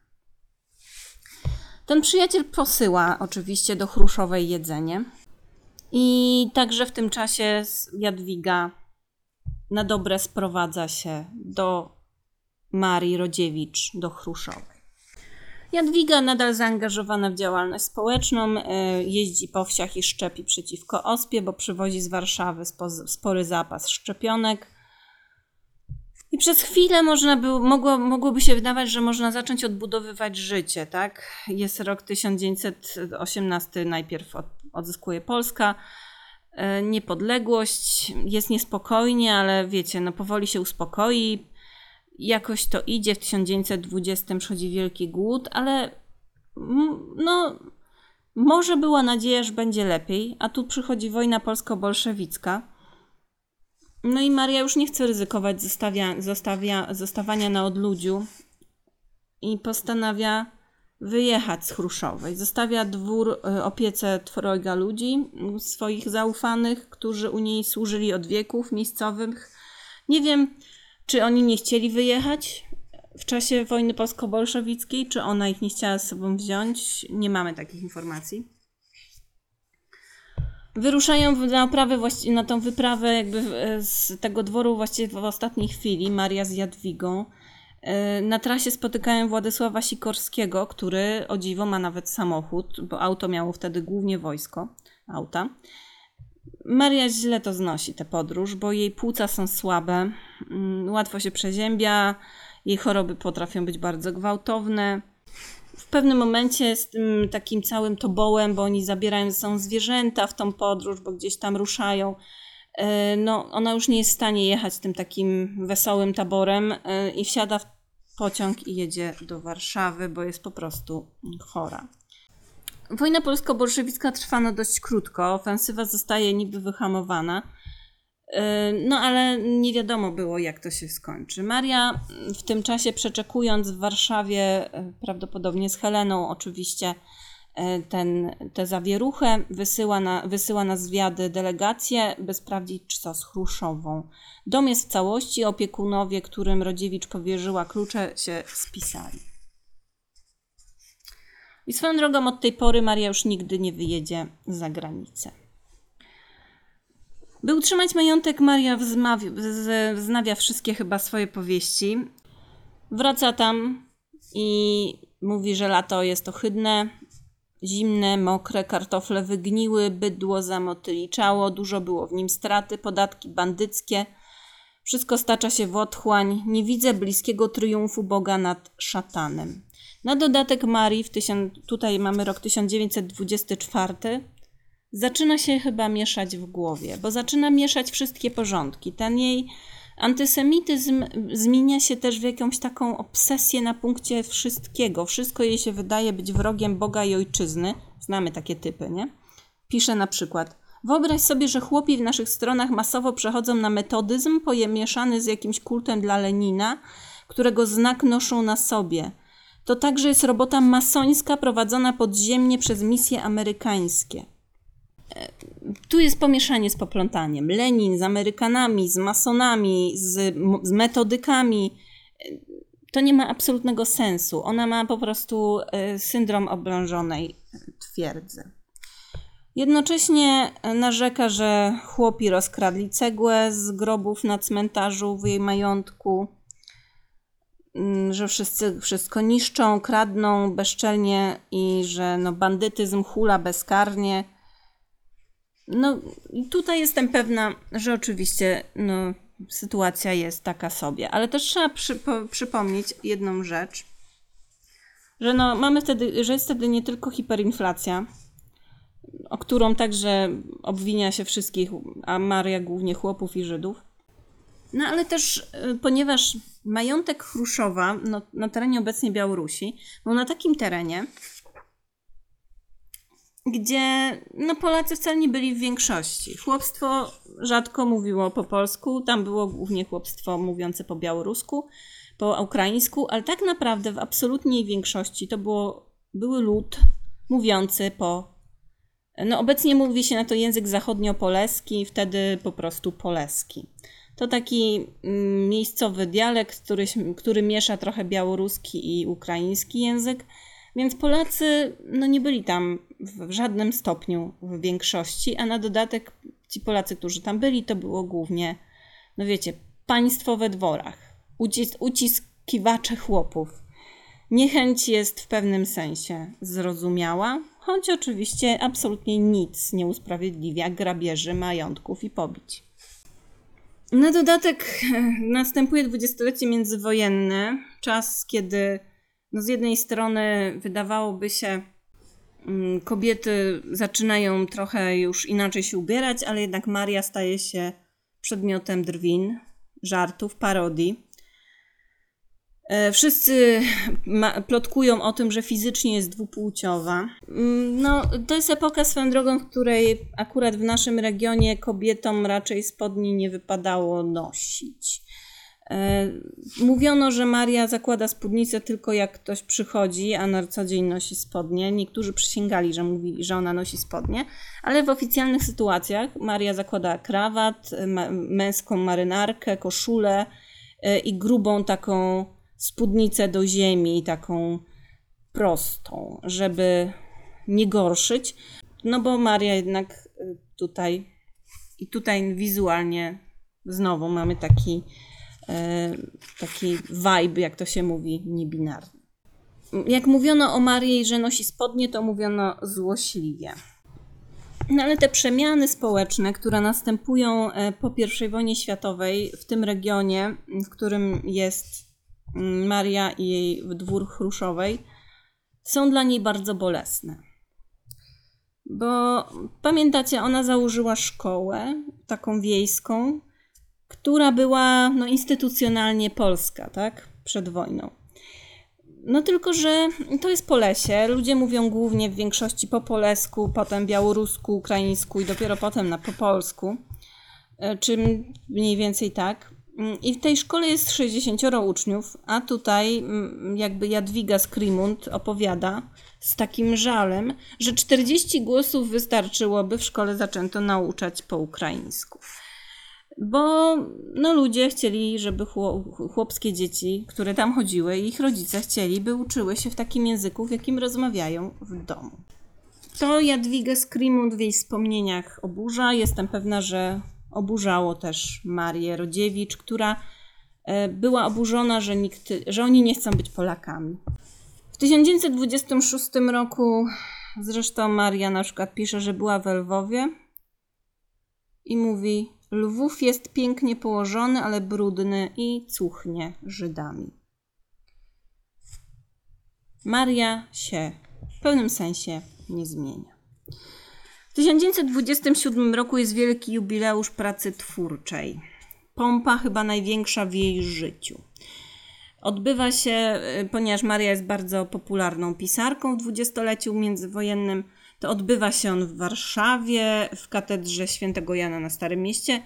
Speaker 1: Ten przyjaciel posyła oczywiście do Chruszowej jedzenie. I także w tym czasie Jadwiga na dobre sprowadza się do Marii Rodziewicz, do Chruszowej. Jadwiga nadal zaangażowana w działalność społeczną, e, jeździ po wsiach i szczepi przeciwko ospie, bo przywozi z Warszawy spory zapas szczepionek. I przez chwilę można by, mogło, mogłoby się wydawać, że można zacząć odbudowywać życie, tak? Jest rok 1918, najpierw od, odzyskuje Polska e, niepodległość, jest niespokojnie, ale wiecie, no powoli się uspokoi, jakoś to idzie, w 1920 przychodzi wielki głód, ale no może była nadzieja, że będzie lepiej, a tu przychodzi wojna polsko-bolszewicka, no i Maria już nie chce ryzykować zostawia, zostawia, zostawania na odludziu i postanawia wyjechać z Chruszowej. Zostawia dwór e, opiece trojga ludzi, swoich zaufanych, którzy u niej służyli od wieków, miejscowych. Nie wiem, czy oni nie chcieli wyjechać w czasie wojny polsko-bolszewickiej, czy ona ich nie chciała z sobą wziąć. Nie mamy takich informacji. Wyruszają na, oprawę, na tą wyprawę jakby z tego dworu właściwie w ostatniej chwili, Maria z Jadwigą. E, na trasie spotykają Władysława Sikorskiego, który o dziwo ma nawet samochód, bo auto miało wtedy głównie wojsko, auta. Maria źle to znosi, tę podróż, bo jej płuca są słabe, mm, łatwo się przeziębia, jej choroby potrafią być bardzo gwałtowne w pewnym momencie z tym takim całym tobołem, bo oni zabierają ze sobą zwierzęta w tą podróż, bo gdzieś tam ruszają. E, no, ona już nie jest w stanie jechać tym takim wesołym taborem e, i wsiada w pociąg i jedzie do Warszawy, bo jest po prostu chora. Wojna polsko-bolszewicka trwa no dość krótko, ofensywa zostaje niby wyhamowana. Yy, no ale nie wiadomo było, jak to się skończy. Maria w tym czasie przeczekując w Warszawie, yy, prawdopodobnie z Heleną oczywiście, e, ten, tę zawieruchę, wysyła na, wysyła na zwiady delegacje, by sprawdzić, czy co z Chruszową. Dom jest w całości, opiekunowie, którym Rodziewicz powierzyła klucze, się spisali. I swoją drogą od tej pory Maria już nigdy nie wyjedzie za granicę. By utrzymać majątek, Maria wznawia wszystkie chyba swoje powieści. Wraca tam i mówi, że lato jest ohydne, zimne, mokre, kartofle wygniły, bydło zamotyliczało, dużo było w nim straty, podatki bandyckie. Wszystko stacza się w otchłań. Nie widzę bliskiego triumfu Boga nad szatanem. Na dodatek Marii, w tutaj mamy rok 1924, zaczyna się chyba mieszać w głowie, bo zaczyna mieszać wszystkie porządki. Ten jej antysemityzm zmienia się też w jakąś taką obsesję na punkcie wszystkiego. Wszystko jej się wydaje być wrogiem Boga i ojczyzny. Znamy takie typy, nie? Pisze na przykład: Wyobraź sobie, że chłopi w naszych stronach masowo przechodzą na metodyzm pojemieszany z jakimś kultem dla Lenina, którego znak noszą na sobie. To także jest robota masońska prowadzona podziemnie przez misje amerykańskie. E, tu jest pomieszanie z poplątaniem. Lenin z Amerykanami, z masonami, z, z metodykami. E, to nie ma absolutnego sensu. Ona ma po prostu e, syndrom oblężonej twierdzy. Jednocześnie narzeka, że chłopi rozkradli cegłę z grobów na cmentarzu w jej majątku, że wszyscy wszystko niszczą, kradną bezczelnie i że no, bandytyzm hula bezkarnie. No, tutaj jestem pewna, że oczywiście no, sytuacja jest taka sobie, ale też trzeba przypomnieć jedną rzecz, że no, mamy wtedy, że jest wtedy nie tylko hiperinflacja, o którą także obwinia się wszystkich, a Maria głównie chłopów i Żydów. No ale też, y, ponieważ majątek Chruszowa no, na terenie obecnie Białorusi był na takim terenie, gdzie no, Polacy wcale nie byli w większości. Chłopstwo rzadko mówiło po polsku, tam było głównie chłopstwo mówiące po białorusku, po ukraińsku, ale tak naprawdę w absolutnej większości to było, były lud mówiący po. No, obecnie mówi się na to język zachodniopoleski, wtedy po prostu poleski. To taki mm, miejscowy dialekt, który, który miesza trochę białoruski i ukraiński język więc Polacy no, nie byli tam w żadnym stopniu w większości, a na dodatek ci Polacy, którzy tam byli, to było głównie, no wiecie, państwo we dworach, ucis uciskiwacze chłopów. Niechęć jest w pewnym sensie zrozumiała, choć oczywiście absolutnie nic nie usprawiedliwia grabieży majątków i pobić. Na dodatek <laughs> następuje dwudziestolecie międzywojenne, czas, kiedy no z jednej strony wydawałoby się, mm, kobiety zaczynają trochę już inaczej się ubierać, ale jednak Maria staje się przedmiotem drwin, żartów, parodii. E, wszyscy plotkują o tym, że fizycznie jest dwupłciowa. Mm, no, to jest epoka swoją drogą, w której akurat w naszym regionie kobietom raczej spodni nie wypadało nosić. E, mówiono, że Maria zakłada spódnicę tylko jak ktoś przychodzi, a na co dzień nosi spodnie. Niektórzy przysięgali, że mówi, że ona nosi spodnie, ale w oficjalnych sytuacjach Maria zakłada krawat, męską marynarkę, koszulę e, i grubą taką spódnicę do ziemi, taką prostą, żeby nie gorszyć. No bo Maria jednak e, tutaj i tutaj wizualnie znowu mamy taki E, taki vibe, jak to się mówi, niebinarny. Jak mówiono o Marii, że nosi spodnie, to mówiono złośliwie. No ale te przemiany społeczne, które następują e, po I wojnie światowej w tym regionie, w którym jest Maria i jej dwór Chruszowej, są dla niej bardzo bolesne. Bo pamiętacie, ona założyła szkołę taką wiejską, która była no, instytucjonalnie polska, tak? Przed wojną. No tylko, że to jest Polesie. Ludzie mówią głównie w większości po polsku, potem białorusku, ukraińsku i dopiero potem na po polsku. E, czy mniej więcej tak. Mm, I w tej szkole jest 60 uczniów, a tutaj mm, jakby Jadwiga Skrimund opowiada z takim żalem, że 40 głosów wystarczyłoby w szkole zaczęto nauczać po ukraińsku. Bo no, ludzie chcieli, żeby chłopskie dzieci, które tam chodziły, ich rodzice chcieli, by uczyły się w takim języku, w jakim rozmawiają w domu. To Jadwigę Skrimund w jej wspomnieniach oburza. Jestem pewna, że oburzało też Marię Rodziewicz, która e, była oburzona, że, nikt, że oni nie chcą być Polakami. W 1926 roku zresztą Maria na przykład pisze, że była w Lwowie i mówi: Lwów jest pięknie położony, ale brudny i cuchnie Żydami. Maria się w pewnym sensie nie zmienia. W 1927 roku jest wielki jubileusz pracy twórczej. Pompa chyba największa w jej życiu. Odbywa się, y, ponieważ Maria jest bardzo popularną pisarką w dwudziestoleciu międzywojennym, to odbywa się on w Warszawie, w katedrze świętego Jana na Starym Mieście.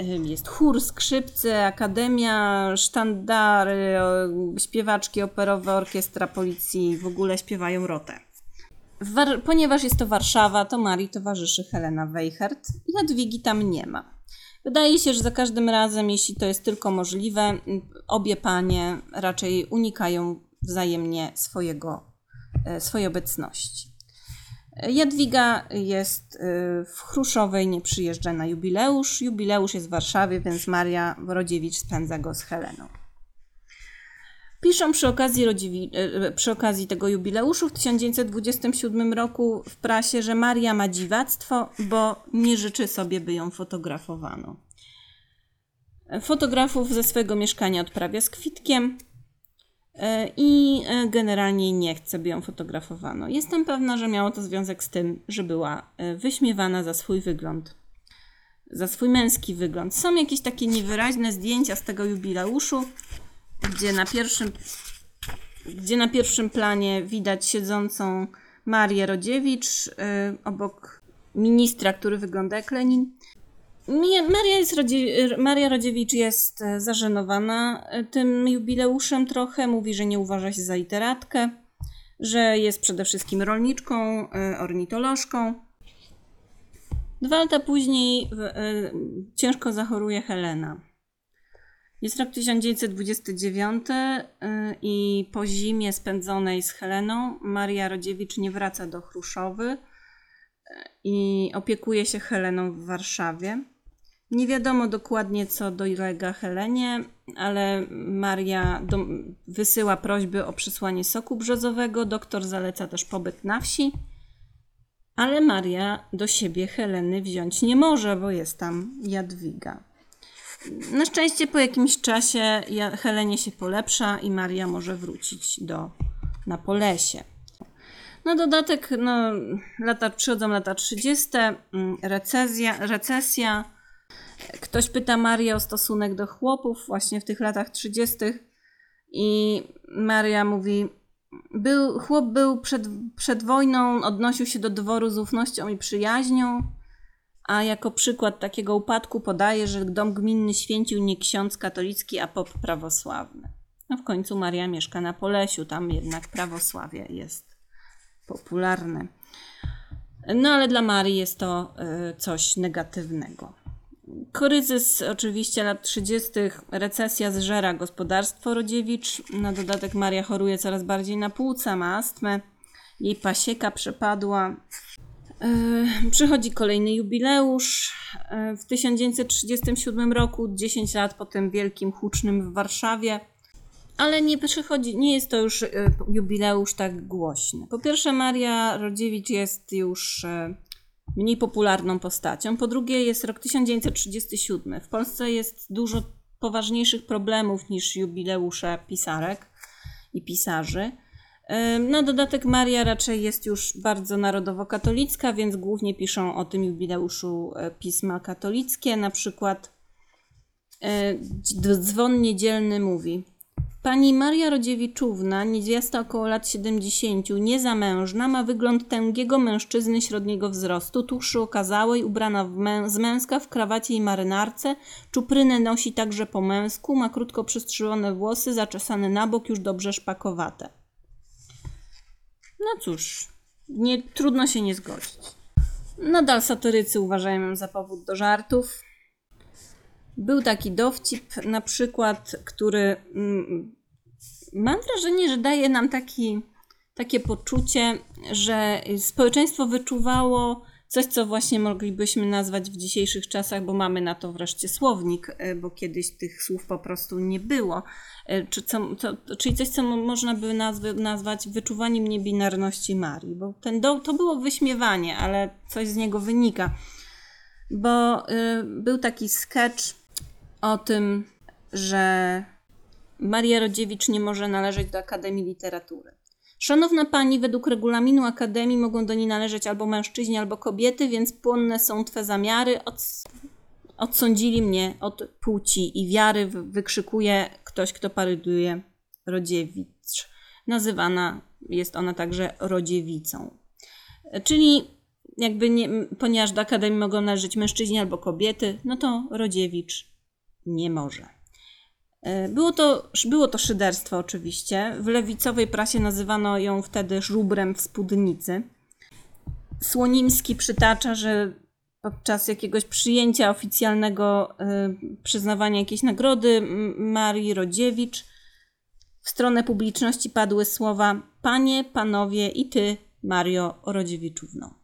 Speaker 1: Y, jest chór, skrzypce, akademia, sztandary, śpiewaczki operowe, orkiestra policji, w ogóle śpiewają rotę. War- ponieważ jest to Warszawa, to Marii towarzyszy Helena Weichert. Jadwigi tam nie ma. Wydaje się, że za każdym razem, jeśli to jest tylko możliwe, obie panie raczej unikają wzajemnie swojego, e, swojej obecności. Jadwiga jest e, w Chruszowej, nie przyjeżdża na jubileusz. Jubileusz jest w Warszawie, więc Maria Rodziewicz spędza go z Heleną. Piszą przy okazji, rodziwi, e, przy okazji tego jubileuszu w 1927 roku w prasie, że Maria ma dziwactwo, bo nie życzy sobie, by ją fotografowano. Fotografów ze swojego mieszkania odprawia z kwitkiem e, i e, generalnie nie chce, by ją fotografowano. Jestem pewna, że miało to związek z tym, że była wyśmiewana za swój wygląd, za swój męski wygląd. Są jakieś takie niewyraźne zdjęcia z tego jubileuszu, gdzie na pierwszym, gdzie na pierwszym planie widać siedzącą Marię Rodziewicz yy, obok ministra, który wygląda jak Lenin. Maria, jest Rodzie Maria Rodziewicz jest e, zażenowana e, tym jubileuszem trochę. Mówi, że nie uważa się za literatkę, że jest przede wszystkim rolniczką, ornitolożką. Dwa lata później ciężko zachoruje Helena. Jest rok 1929 y, i po zimie spędzonej z Heleną Maria Rodziewicz nie wraca do Chruszowy y, i opiekuje się Heleną w Warszawie. Nie wiadomo dokładnie, co dolega Helenie, ale Maria do, wysyła prośby o przysłanie soku brzozowego. Doktor zaleca też pobyt na wsi, ale Maria do siebie Heleny wziąć nie może, bo jest tam Jadwiga. Na szczęście po jakimś czasie Helenie się polepsza i Maria może wrócić do na Polesie. Na dodatek no, lata, przychodzą lata 30, mm, recesja, recesja. Ktoś pyta Marię o stosunek do chłopów właśnie w tych latach 30. I Maria mówi, był, chłop był przed, przed wojną, odnosił się do dworu z ufnością i przyjaźnią, a jako przykład takiego upadku podaje, że dom gminny święcił nie ksiądz katolicki, a pop prawosławny. No w końcu Maria mieszka na Polesiu, tam jednak prawosławie jest popularne. No ale dla Marii jest to y, coś negatywnego. Kryzys oczywiście lat 30., recesja zżera gospodarstwo Rodziewicz. Na dodatek Maria choruje coraz bardziej na płuca, ma astmę. Jej pasieka przepadła. E, przychodzi kolejny jubileusz. E, w 1937 roku, 10 lat po tym wielkim hucznym w Warszawie, ale nie przychodzi, nie jest to już e, jubileusz tak głośny. Po pierwsze, Maria Rodziewicz jest już mniej popularną postacią. Po drugie, jest rok 1937. W Polsce jest dużo poważniejszych problemów niż jubileusze pisarek i pisarzy. Na dodatek Maria raczej jest już bardzo narodowo-katolicka, więc głównie piszą o tym jubileuszu e, pisma katolickie. Na przykład e, dzwon niedzielny mówi Pani Maria Rodziewiczówna, niewiasta około lat 70, niezamężna, ma wygląd tęgiego mężczyzny średniego wzrostu, tuszy okazałej, ubrana w mę- z męska w krawacie i marynarce, czuprynę nosi także po męsku, ma krótko przystrzyżone włosy, zaczesane na bok, już dobrze szpakowate. No cóż, nie, trudno się nie zgodzić. Nadal satyrycy uważają ją za powód do żartów. Był taki dowcip, na przykład, który mm, mam wrażenie, że daje nam taki, takie poczucie, że społeczeństwo wyczuwało coś, co właśnie moglibyśmy nazwać w dzisiejszych czasach, bo mamy na to wreszcie słownik, e, bo kiedyś tych słów po prostu nie było. E, Czy co, czyli coś, co mo- można by nazwy, nazwać wyczuwaniem niebinarności Marii, bo ten do, to było wyśmiewanie, ale coś z niego wynika. Bo y, był taki sketch o tym, że Maria Rodziewicz nie może należeć do Akademii Literatury. Szanowna pani, według regulaminu Akademii mogą do niej należeć albo mężczyźni, albo kobiety, więc płonne są twe zamiary. Od, odsądzili mnie od płci i wiary, wy- wykrzykuje ktoś, kto parodiuje Rodziewicz. Nazywana jest ona także Rodziewicą. Czyli jakby nie, ponieważ do Akademii mogą należeć mężczyźni albo kobiety, no to Rodziewicz nie może. E, Było to, było to szyderstwo oczywiście. W lewicowej prasie nazywano ją wtedy żubrem w spódnicy. Słonimski przytacza, że podczas jakiegoś przyjęcia oficjalnego y, przyznawania jakiejś nagrody Marii Rodziewicz w stronę publiczności padły słowa Panie, panowie i ty, Mario Rodziewiczówno.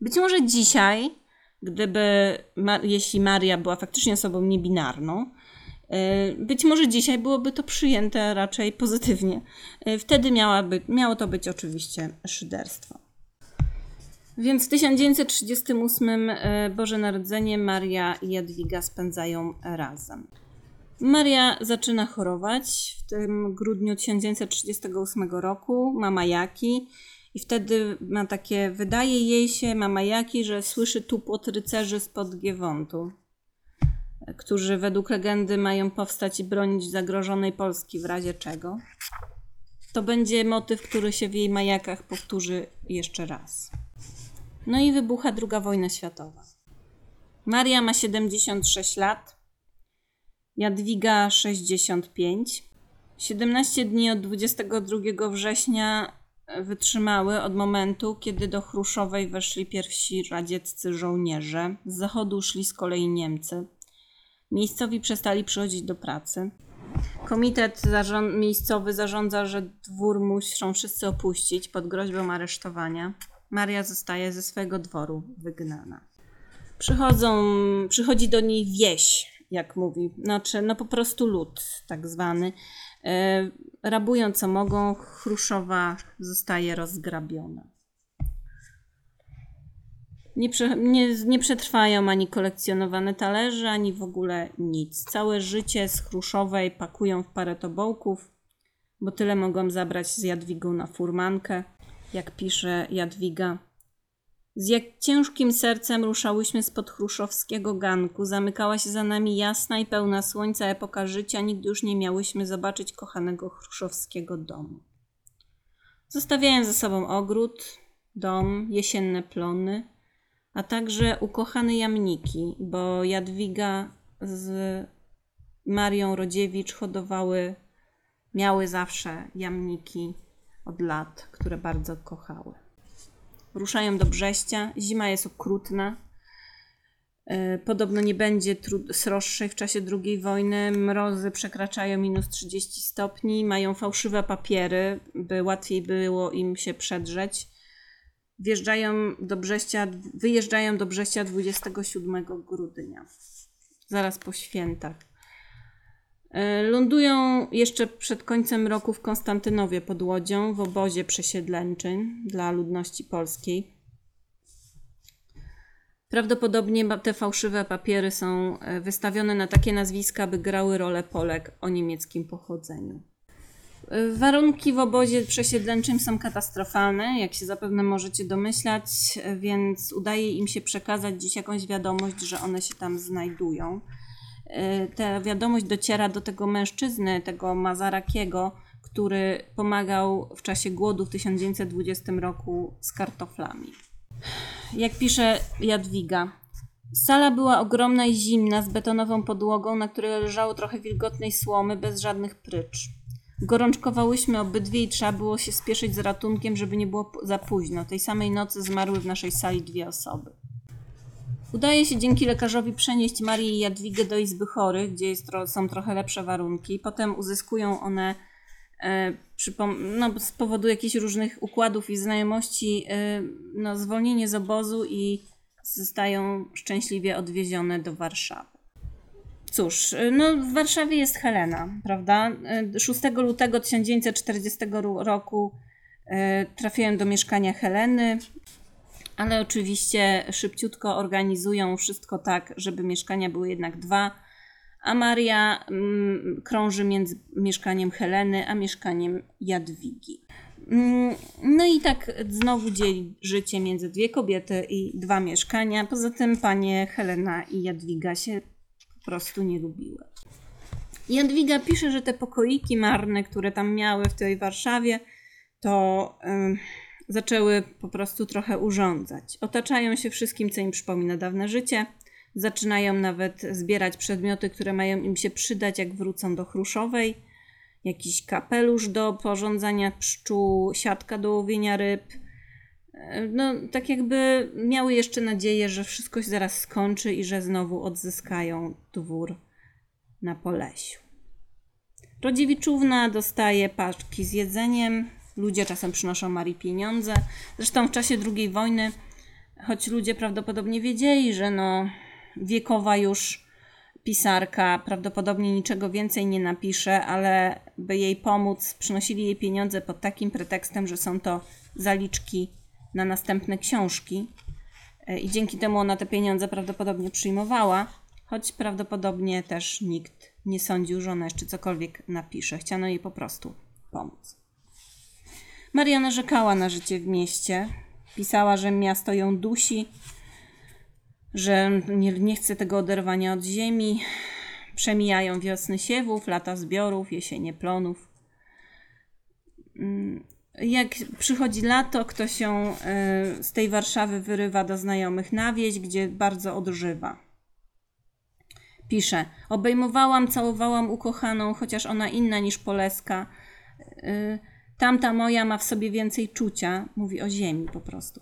Speaker 1: Być może dzisiaj, gdyby, jeśli Maria była faktycznie osobą niebinarną, y, być może dzisiaj byłoby to przyjęte raczej pozytywnie. Y, Wtedy miałaby, miało to być oczywiście szyderstwo. Więc w 1938 y, Boże Narodzenie Maria i Jadwiga spędzają razem. Maria zaczyna chorować w tym grudniu 1938 roku, ma majaki i wtedy ma takie, wydaje jej się, ma majaki, że słyszy tupot rycerzy spod Giewontu, którzy według legendy mają powstać i bronić zagrożonej Polski w razie czego. To będzie motyw, który się w jej majakach powtórzy jeszcze raz. No i wybucha II wojna światowa. Maria ma 76 lat, Jadwiga 65. 17 dni od 22 września wytrzymały od momentu, kiedy do Chruszowej weszli pierwsi radzieccy żołnierze. Z zachodu szli z kolei Niemcy. Miejscowi przestali przychodzić do pracy. Komitet miejscowy zarządza, że dwór muszą wszyscy opuścić pod groźbą aresztowania. Maria zostaje ze swojego dworu wygnana. Przychodzą, przychodzi do niej wieś, jak mówi, znaczy no po prostu lud tak zwany. E, rabują co mogą, Chruszowa zostaje rozgrabiona. Nie, prze, nie, nie przetrwają ani kolekcjonowane talerze, ani w ogóle nic. Całe życie z Chruszowej pakują w parę tobołków, bo tyle mogą zabrać z Jadwigą na furmankę, jak pisze Jadwiga. Z jak ciężkim sercem ruszałyśmy spod chruszowskiego ganku. Zamykała się za nami jasna i pełna słońca epoka życia. Nigdy już nie miałyśmy zobaczyć kochanego chruszowskiego domu. Zostawiają ze sobą ogród, dom, jesienne plony, a także ukochane jamniki, bo Jadwiga z Marią Rodziewicz hodowały, miały zawsze jamniki od lat, które bardzo kochały. Ruszają do Brześcia. Zima jest okrutna. E, Podobno nie będzie sroższej w czasie II wojny. Mrozy przekraczają minus 30 stopni. Mają fałszywe papiery, by łatwiej było im się przedrzeć. Wjeżdżają do Brześcia, wyjeżdżają do Brześcia 27 grudnia, zaraz po świętach. E, Lądują jeszcze przed końcem roku w Konstantynowie pod Łodzią w obozie przesiedleńczym dla ludności polskiej. Prawdopodobnie te fałszywe papiery są e, wystawione na takie nazwiska, by grały rolę Polek o niemieckim pochodzeniu. E, Warunki w obozie przesiedleńczym są katastrofalne, jak się zapewne możecie domyślać, więc udaje im się przekazać dziś jakąś wiadomość, że one się tam znajdują. E, ta wiadomość dociera do tego mężczyzny, tego Mazarakiego, który pomagał w czasie głodu w 1920 roku z kartoflami. Jak pisze Jadwiga, sala była ogromna i zimna, z betonową podłogą, na której leżało trochę wilgotnej słomy, bez żadnych prycz. Gorączkowałyśmy obydwie i trzeba było się spieszyć z ratunkiem, żeby nie było za późno. Tej samej nocy zmarły w naszej sali dwie osoby. Udaje się dzięki lekarzowi przenieść Marię i Jadwigę do izby chorych, gdzie jest, są trochę lepsze warunki. Potem uzyskują one e, no, z powodu jakichś różnych układów i znajomości e, no, zwolnienie z obozu i zostają szczęśliwie odwiezione do Warszawy. Cóż, no w Warszawie jest Helena, prawda? 6 lutego 1940 roku e, trafiłem do mieszkania Heleny, ale oczywiście szybciutko organizują wszystko tak, żeby mieszkania były jednak dwa, a Maria mm, krąży między mieszkaniem Heleny a mieszkaniem Jadwigi. Mm, no i tak znowu dzieli życie między dwie kobiety i dwa mieszkania. Poza tym panie Helena i Jadwiga się po prostu nie lubiły. Jadwiga pisze, że te pokoiki marne, które tam miały w tej Warszawie, to zaczęły po prostu trochę urządzać. Otaczają się wszystkim, co im przypomina dawne życie. Zaczynają nawet zbierać przedmioty, które mają im się przydać, jak wrócą do Chruszowej. Jakiś kapelusz do porządzania pszczół, siatka do łowienia ryb. No, tak jakby miały jeszcze nadzieję, że wszystko się zaraz skończy i że znowu odzyskają dwór na Polesiu. Rodziewiczówna dostaje paczki z jedzeniem, Ludzie czasem przynoszą Marii pieniądze. Zresztą w czasie II wojny, choć ludzie prawdopodobnie wiedzieli, że no, wiekowa już pisarka prawdopodobnie niczego więcej nie napisze, ale by jej pomóc, przynosili jej pieniądze pod takim pretekstem, że są to zaliczki na następne książki. E, I dzięki temu ona te pieniądze prawdopodobnie przyjmowała, choć prawdopodobnie też nikt nie sądził, że ona jeszcze cokolwiek napisze. Chciano jej po prostu pomóc. Maria narzekała na życie w mieście. Pisała, że miasto ją dusi, że nie, nie chce tego oderwania od ziemi. Przemijają wiosny siewów, lata zbiorów, jesienie plonów. Mm, jak przychodzi lato, ktoś się e, z tej Warszawy wyrywa do znajomych na wieś, gdzie bardzo odżywa. Pisze: Obejmowałam, całowałam ukochaną, chociaż ona inna niż Poleska. Tamta moja ma w sobie więcej czucia, mówi o ziemi po prostu.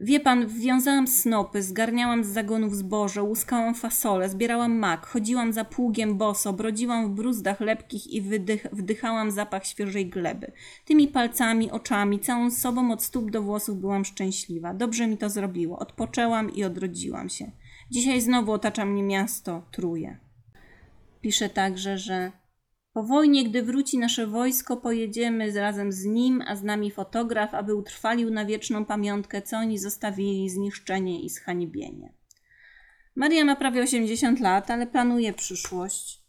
Speaker 1: Wie pan, wiązałam snopy, zgarniałam z zagonów zboże, łuskałam fasole, zbierałam mak, chodziłam za pługiem boso, brodziłam w bruzdach lepkich i wydych, wdychałam zapach świeżej gleby. Tymi palcami, oczami, całą sobą od stóp do włosów byłam szczęśliwa. Dobrze mi to zrobiło. Odpoczęłam i odrodziłam się. Dzisiaj znowu otacza mnie miasto, truje. Pisze także, że po wojnie, gdy wróci nasze wojsko, pojedziemy razem z nim, a z nami fotograf, aby utrwalił na wieczną pamiątkę, co oni zostawili, zniszczenie i zhańbienie. Maria ma prawie 80 lat, ale planuje przyszłość.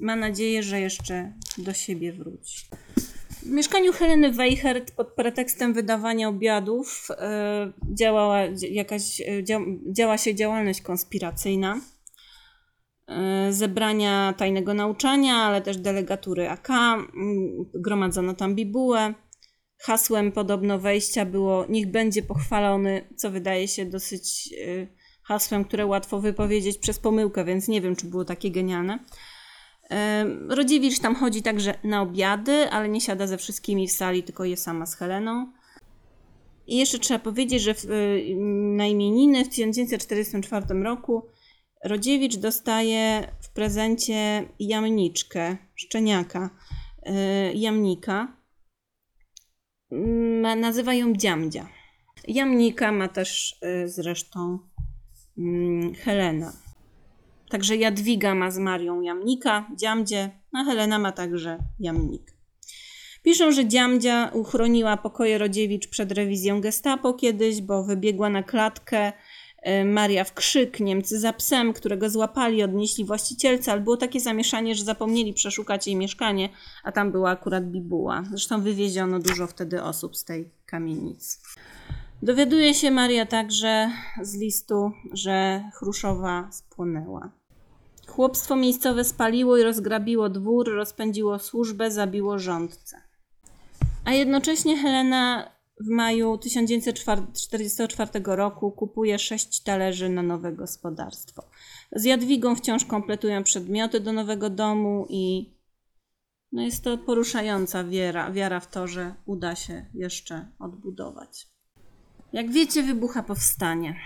Speaker 1: Ma nadzieję, że jeszcze do siebie wróci. W mieszkaniu Heleny Weichert pod pretekstem wydawania obiadów e, działała jakaś, e, działa się działalność konspiracyjna. E, zebrania tajnego nauczania, ale też delegatury AK. Gromadzono tam bibułę. Hasłem podobno wejścia było niech będzie pochwalony, co wydaje się dosyć e, hasłem, które łatwo wypowiedzieć przez pomyłkę, więc nie wiem, czy było takie genialne. E, Rodziewicz tam chodzi także na obiady, ale nie siada ze wszystkimi w sali, tylko je sama z Heleną. I jeszcze trzeba powiedzieć, że w, na imieniny w 1944 roku Rodziewicz dostaje w prezencie jamniczkę, szczeniaka, yy, jamnika. Ma, nazywa ją Dziamdzia. Jamnika ma też yy, zresztą yy, Helena. Także Jadwiga ma z Marią jamnika, Dziamdzie, a Helena ma także jamnik. Piszą, że Dziamdzia uchroniła pokoje Rodziewicz przed rewizją gestapo kiedyś, bo wybiegła na klatkę Maria w krzyk, Niemcy za psem, którego złapali, odnieśli właścicielce, ale było takie zamieszanie, że zapomnieli przeszukać jej mieszkanie, a tam była akurat bibuła. Zresztą wywieziono dużo wtedy osób z tej kamienicy. Dowiaduje się Maria także z listu, że Chruszowa spłonęła. Chłopstwo miejscowe spaliło i rozgrabiło dwór, rozpędziło służbę, zabiło rządcę. A jednocześnie Helena w maju 1944 roku kupuje sześć talerzy na nowe gospodarstwo. Z Jadwigą wciąż kompletują przedmioty do nowego domu i no jest to poruszająca wiara, wiara w to, że uda się jeszcze odbudować. Jak wiecie, wybucha powstanie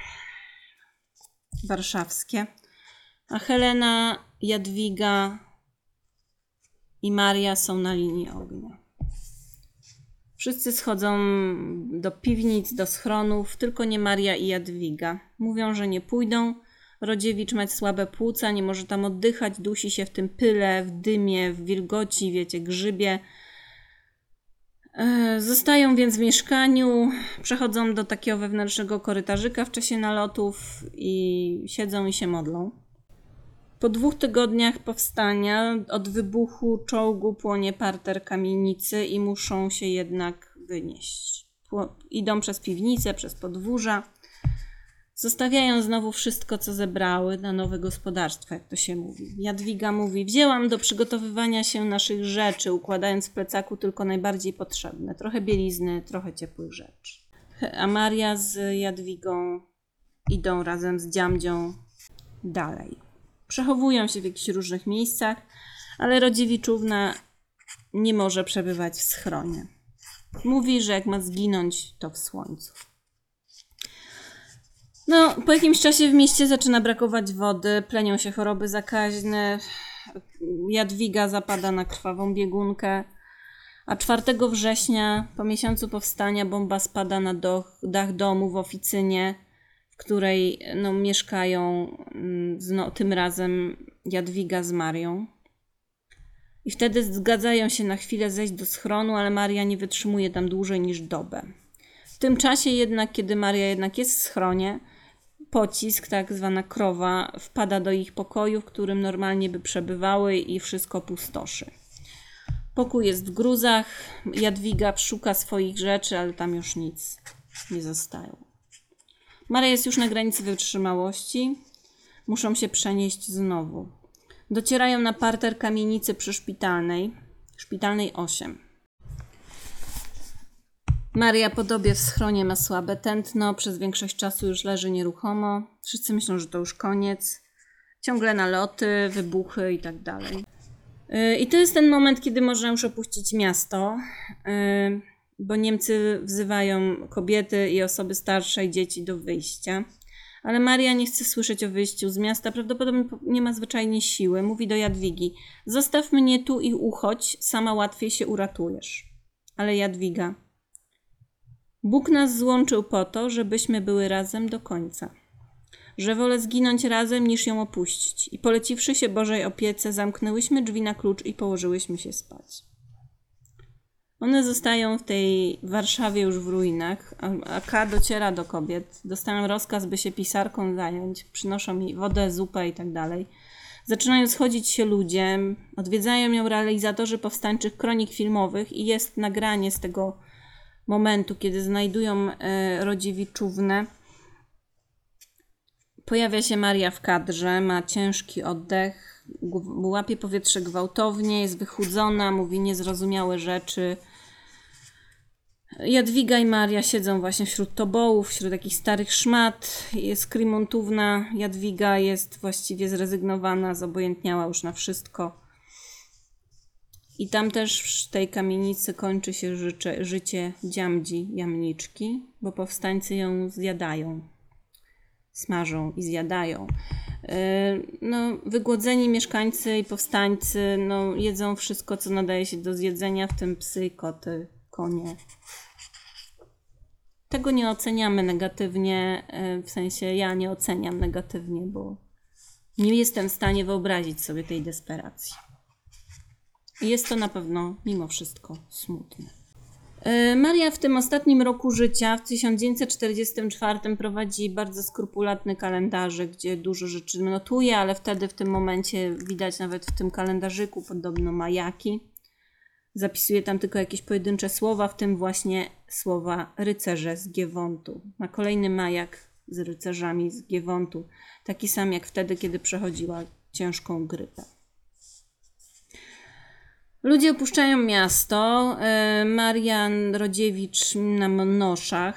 Speaker 1: warszawskie, a Helena, Jadwiga i Maria są na linii ognia. Wszyscy schodzą do piwnic, do schronów, tylko nie Maria i Jadwiga. Mówią, że nie pójdą. Rodziewicz ma słabe płuca, nie może tam oddychać, dusi się w tym pyle, w dymie, w wilgoci, wiecie, grzybie. E, zostają więc w mieszkaniu, przechodzą do takiego wewnętrznego korytarzyka w czasie nalotów i siedzą i się modlą. Po dwóch tygodniach powstania od wybuchu czołgu płonie parter kamienicy i muszą się jednak wynieść. Idą przez piwnicę, przez podwórza. Zostawiają znowu wszystko, co zebrały na nowe gospodarstwo, jak to się mówi. Jadwiga mówi: Wzięłam do przygotowywania się naszych rzeczy, układając w plecaku tylko najbardziej potrzebne. Trochę bielizny, trochę ciepłych rzeczy. A Maria z Jadwigą idą razem z dziamdzią dalej przechowują się w jakichś różnych miejscach, ale Rodziewiczówna nie może przebywać w schronie. Mówi, że jak ma zginąć, to w słońcu. No, po jakimś czasie w mieście zaczyna brakować wody, plenią się choroby zakaźne, Jadwiga zapada na krwawą biegunkę, a 4 września, po miesiącu powstania, bomba spada na dach domu w oficynie której no, mieszkają mm, no, tym razem Jadwiga z Marią. I wtedy zgadzają się na chwilę zejść do schronu, ale Maria nie wytrzymuje tam dłużej niż dobę. W tym czasie jednak, kiedy Maria jednak jest w schronie, pocisk, tak zwana krowa, wpada do ich pokoju, w którym normalnie by przebywały i wszystko pustoszy. Pokój jest w gruzach, Jadwiga szuka swoich rzeczy, ale tam już nic nie zostało. Maria jest już na granicy wytrzymałości. Muszą się przenieść znowu. Docierają na parter kamienicy przyszpitalnej, szpitalnej 8. Maria podobie w schronie ma słabe tętno, przez większość czasu już leży nieruchomo. Wszyscy myślą, że to już koniec. Ciągle naloty, wybuchy i tak dalej. Y, I to jest ten moment, kiedy można już opuścić miasto. Bo Niemcy wzywają kobiety i osoby starsze i dzieci do wyjścia. Ale Maria nie chce słyszeć o wyjściu z miasta, prawdopodobnie nie ma zwyczajnie siły. Mówi do Jadwigi: Zostaw mnie tu i uchodź, sama łatwiej się uratujesz. Ale Jadwiga: Bóg nas złączył po to, żebyśmy były razem do końca. Że wolę zginąć razem, niż ją opuścić. I poleciwszy się Bożej opiece, zamknęłyśmy drzwi na klucz i położyłyśmy się spać. One zostają w tej Warszawie już w ruinach, a K dociera do kobiet. Dostają rozkaz, by się pisarką zająć. Przynoszą mi wodę, zupę i tak dalej. Zaczynają schodzić się ludzie, odwiedzają ją realizatorzy powstańczych kronik filmowych i jest nagranie z tego momentu, kiedy znajdują e. Pojawia się Maria w kadrze, ma ciężki oddech, łapie powietrze gwałtownie, jest wychudzona, mówi niezrozumiałe rzeczy, Jadwiga i Maria siedzą właśnie wśród tobołów, wśród takich starych szmat. Jest Krimontówna. Jadwiga jest właściwie zrezygnowana, zobojętniała już na wszystko. I tam też w tej kamienicy kończy się życie, życie dziamdzi jamniczki, bo powstańcy ją zjadają. Smażą i zjadają. E, no, wygłodzeni mieszkańcy i powstańcy no, jedzą wszystko, co nadaje się do zjedzenia, w tym psy, koty, konie. Tego nie oceniamy negatywnie, e, w sensie ja nie oceniam negatywnie, bo nie jestem w stanie wyobrazić sobie tej desperacji. Jest to na pewno mimo wszystko smutne. E, Maria w tym ostatnim roku życia, w 1944, prowadzi bardzo skrupulatny kalendarz, gdzie dużo rzeczy notuje, ale wtedy w tym momencie widać nawet w tym kalendarzyku podobno majaki. Zapisuje tam tylko jakieś pojedyncze słowa, w tym właśnie słowa rycerze z Giewontu. Ma kolejny majak z rycerzami z Giewontu, taki sam jak wtedy, kiedy przechodziła ciężką grypę. Ludzie opuszczają miasto. E, Marian Rodziewicz na noszach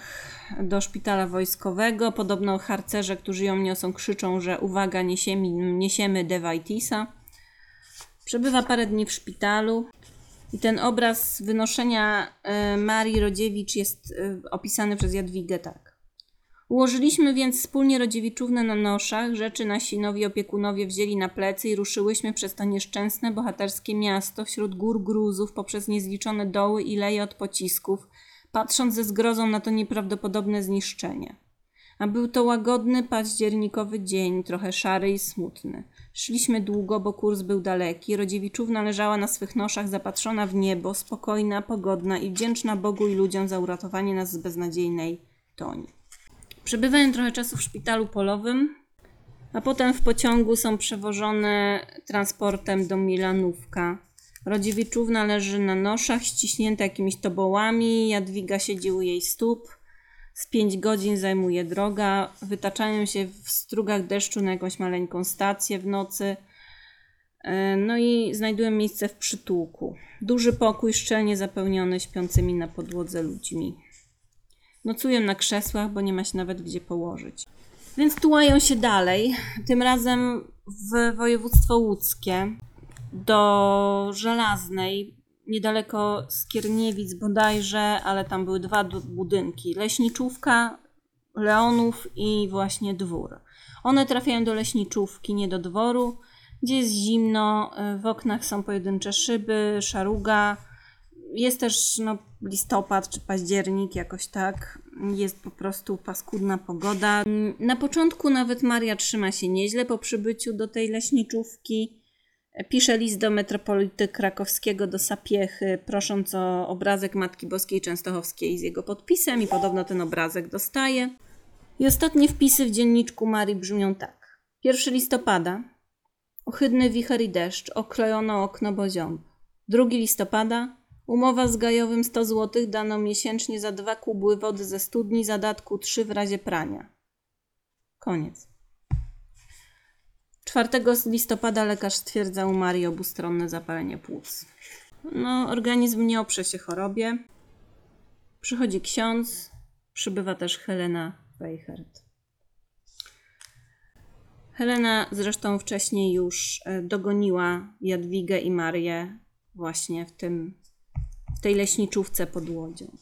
Speaker 1: do szpitala wojskowego. Podobno harcerze, którzy ją niosą, krzyczą, że uwaga, niesiemy, niesiemy Devaitisa. Przebywa parę dni w szpitalu. I ten obraz wynoszenia e, Marii Rodziewicz jest e, opisany przez Jadwigę tak. Ułożyliśmy więc wspólnie Rodziewiczównę na noszach, rzeczy nasi nowi opiekunowie wzięli na plecy i ruszyłyśmy przez to nieszczęsne, bohaterskie miasto wśród gór gruzów, poprzez niezliczone doły i leje od pocisków, patrząc ze zgrozą na to nieprawdopodobne zniszczenie. A był to łagodny, październikowy dzień, trochę szary i smutny. Szliśmy długo, bo kurs był daleki. Rodziewiczówna leżała na swych noszach, zapatrzona w niebo, spokojna, pogodna i wdzięczna Bogu i ludziom za uratowanie nas z beznadziejnej toni. Przebywają trochę czasu w szpitalu polowym, a potem w pociągu są przewożone transportem do Milanówka. Rodziewiczówna leży na noszach, ściśnięta jakimiś tobołami, Jadwiga siedzi u jej stóp. Z pięć godzin zajmuje droga, wytaczają się w strugach deszczu na jakąś maleńką stację w nocy. E, no i znajdują miejsce w przytułku. Duży pokój szczelnie zapełniony śpiącymi na podłodze ludźmi. Nocują na krzesłach, bo nie ma się nawet gdzie położyć. Więc tułają się dalej, tym razem w województwo łódzkie, do Żelaznej, niedaleko Skierniewic bodajże, ale tam były dwa budynki. Leśniczówka, Leonów i właśnie dwór. One trafiają do leśniczówki, nie do dworu, gdzie jest zimno, w oknach są pojedyncze szyby, szaruga, jest też no, listopad czy październik, jakoś tak. Jest po prostu paskudna pogoda. Na początku nawet Maria trzyma się nieźle po przybyciu do tej leśniczówki. Pisze list do metropolity krakowskiego, do Sapiechy, prosząc o obrazek Matki Boskiej Częstochowskiej z jego podpisem i podobno ten obrazek dostaje. I ostatnie wpisy w dzienniczku Marii brzmią tak. 1 listopada. Ohydny wicher i deszcz, okrojono okno boziąb. 2 listopada. Umowa z Gajowym 100 zł dano miesięcznie za dwa kubły wody ze studni, zadatku 3 w razie prania. Koniec. 4 listopada lekarz stwierdza u Marii obustronne zapalenie płuc. No, organizm nie oprze się chorobie. Przychodzi ksiądz, przybywa też Helena Weichert. Helena zresztą wcześniej już e, dogoniła Jadwigę i Marię właśnie w tym w tej leśniczówce pod łodzią.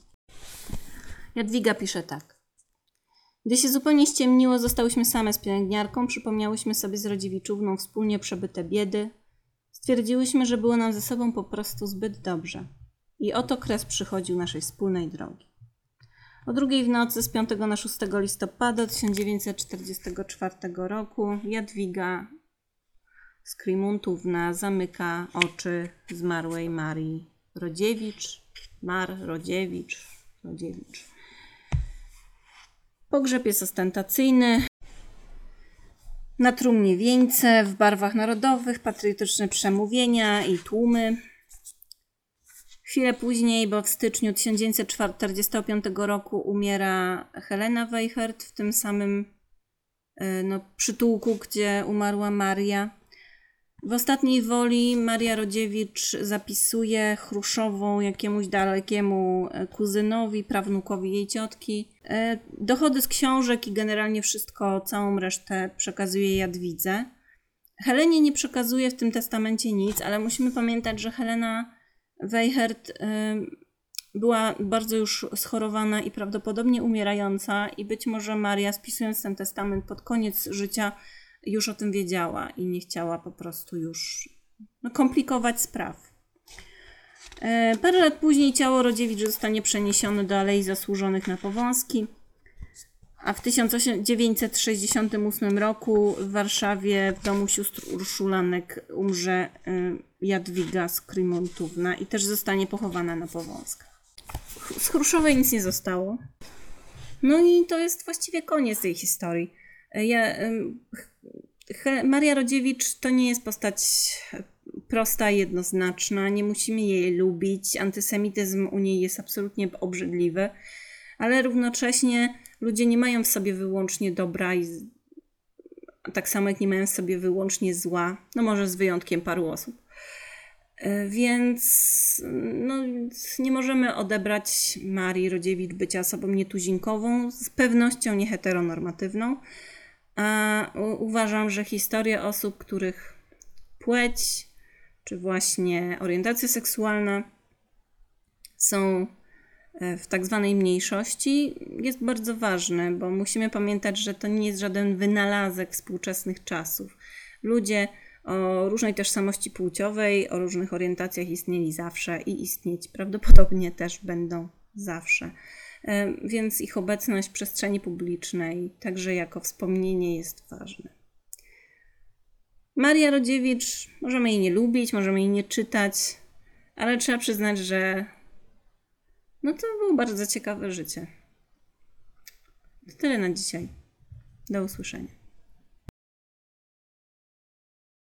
Speaker 1: Jadwiga pisze tak. Gdy się zupełnie ściemniło, zostałyśmy same z pielęgniarką, przypomniałyśmy sobie z Rodziewiczówną wspólnie przebyte biedy. Stwierdziłyśmy, że było nam ze sobą po prostu zbyt dobrze. I oto kres przychodził naszej wspólnej drogi. O drugiej w nocy z 5 na 6 listopada 1944 roku Jadwiga Skrimuntówna zamyka oczy zmarłej Marii Rodziewicz, Mar Rodziewicz, Rodziewicz. Pogrzeb jest ostentacyjny. Na trumnie wieńce w barwach narodowych, patriotyczne przemówienia i tłumy. Chwilę później, bo w styczniu 1945 roku umiera Helena Weichert w tym samym e, no, przytułku, gdzie umarła Maria. W ostatniej woli Maria Rodziewicz zapisuje Chruszową jakiemuś dalekiemu e, kuzynowi, prawnukowi jej ciotki. E, dochody z książek i generalnie wszystko, całą resztę przekazuje Jadwidze. Helenie nie przekazuje w tym testamencie nic, ale musimy pamiętać, że Helena Weichert e, była bardzo już schorowana i prawdopodobnie umierająca i być może Maria spisując ten testament pod koniec życia już o tym wiedziała i nie chciała po prostu już no, komplikować spraw. E, parę lat później ciało Rodziewicz zostanie przeniesione do Alei Zasłużonych na Powązki, a w 1968 roku w Warszawie w domu sióstr Urszulanek umrze e, Jadwiga Skrymontówna i też zostanie pochowana na Powązkach. Z Chruszowej nic nie zostało. No i to jest właściwie koniec tej historii. E, ja Maria Rodziewicz to nie jest postać prosta jednoznaczna, nie musimy jej lubić. Antysemityzm u niej jest absolutnie obrzydliwy, ale równocześnie ludzie nie mają w sobie wyłącznie dobra i tak samo jak nie mają w sobie wyłącznie zła, no może z wyjątkiem paru osób. E, Więc no, nie możemy odebrać Marii Rodziewicz bycia osobą nietuzinkową, z pewnością nie heteronormatywną. A uważam, że historia osób, których płeć czy właśnie orientacja seksualna są e, w tak zwanej mniejszości jest bardzo ważne, bo musimy pamiętać, że to nie jest żaden wynalazek współczesnych czasów. Ludzie o różnej tożsamości płciowej, o różnych orientacjach istnieli zawsze i istnieć prawdopodobnie też będą zawsze. E, Więc ich obecność w przestrzeni publicznej, także jako wspomnienie, jest ważna. Maria Rodziewicz, możemy jej nie lubić, możemy jej nie czytać, ale trzeba przyznać, że no to było bardzo ciekawe życie. To tyle na dzisiaj. Do usłyszenia.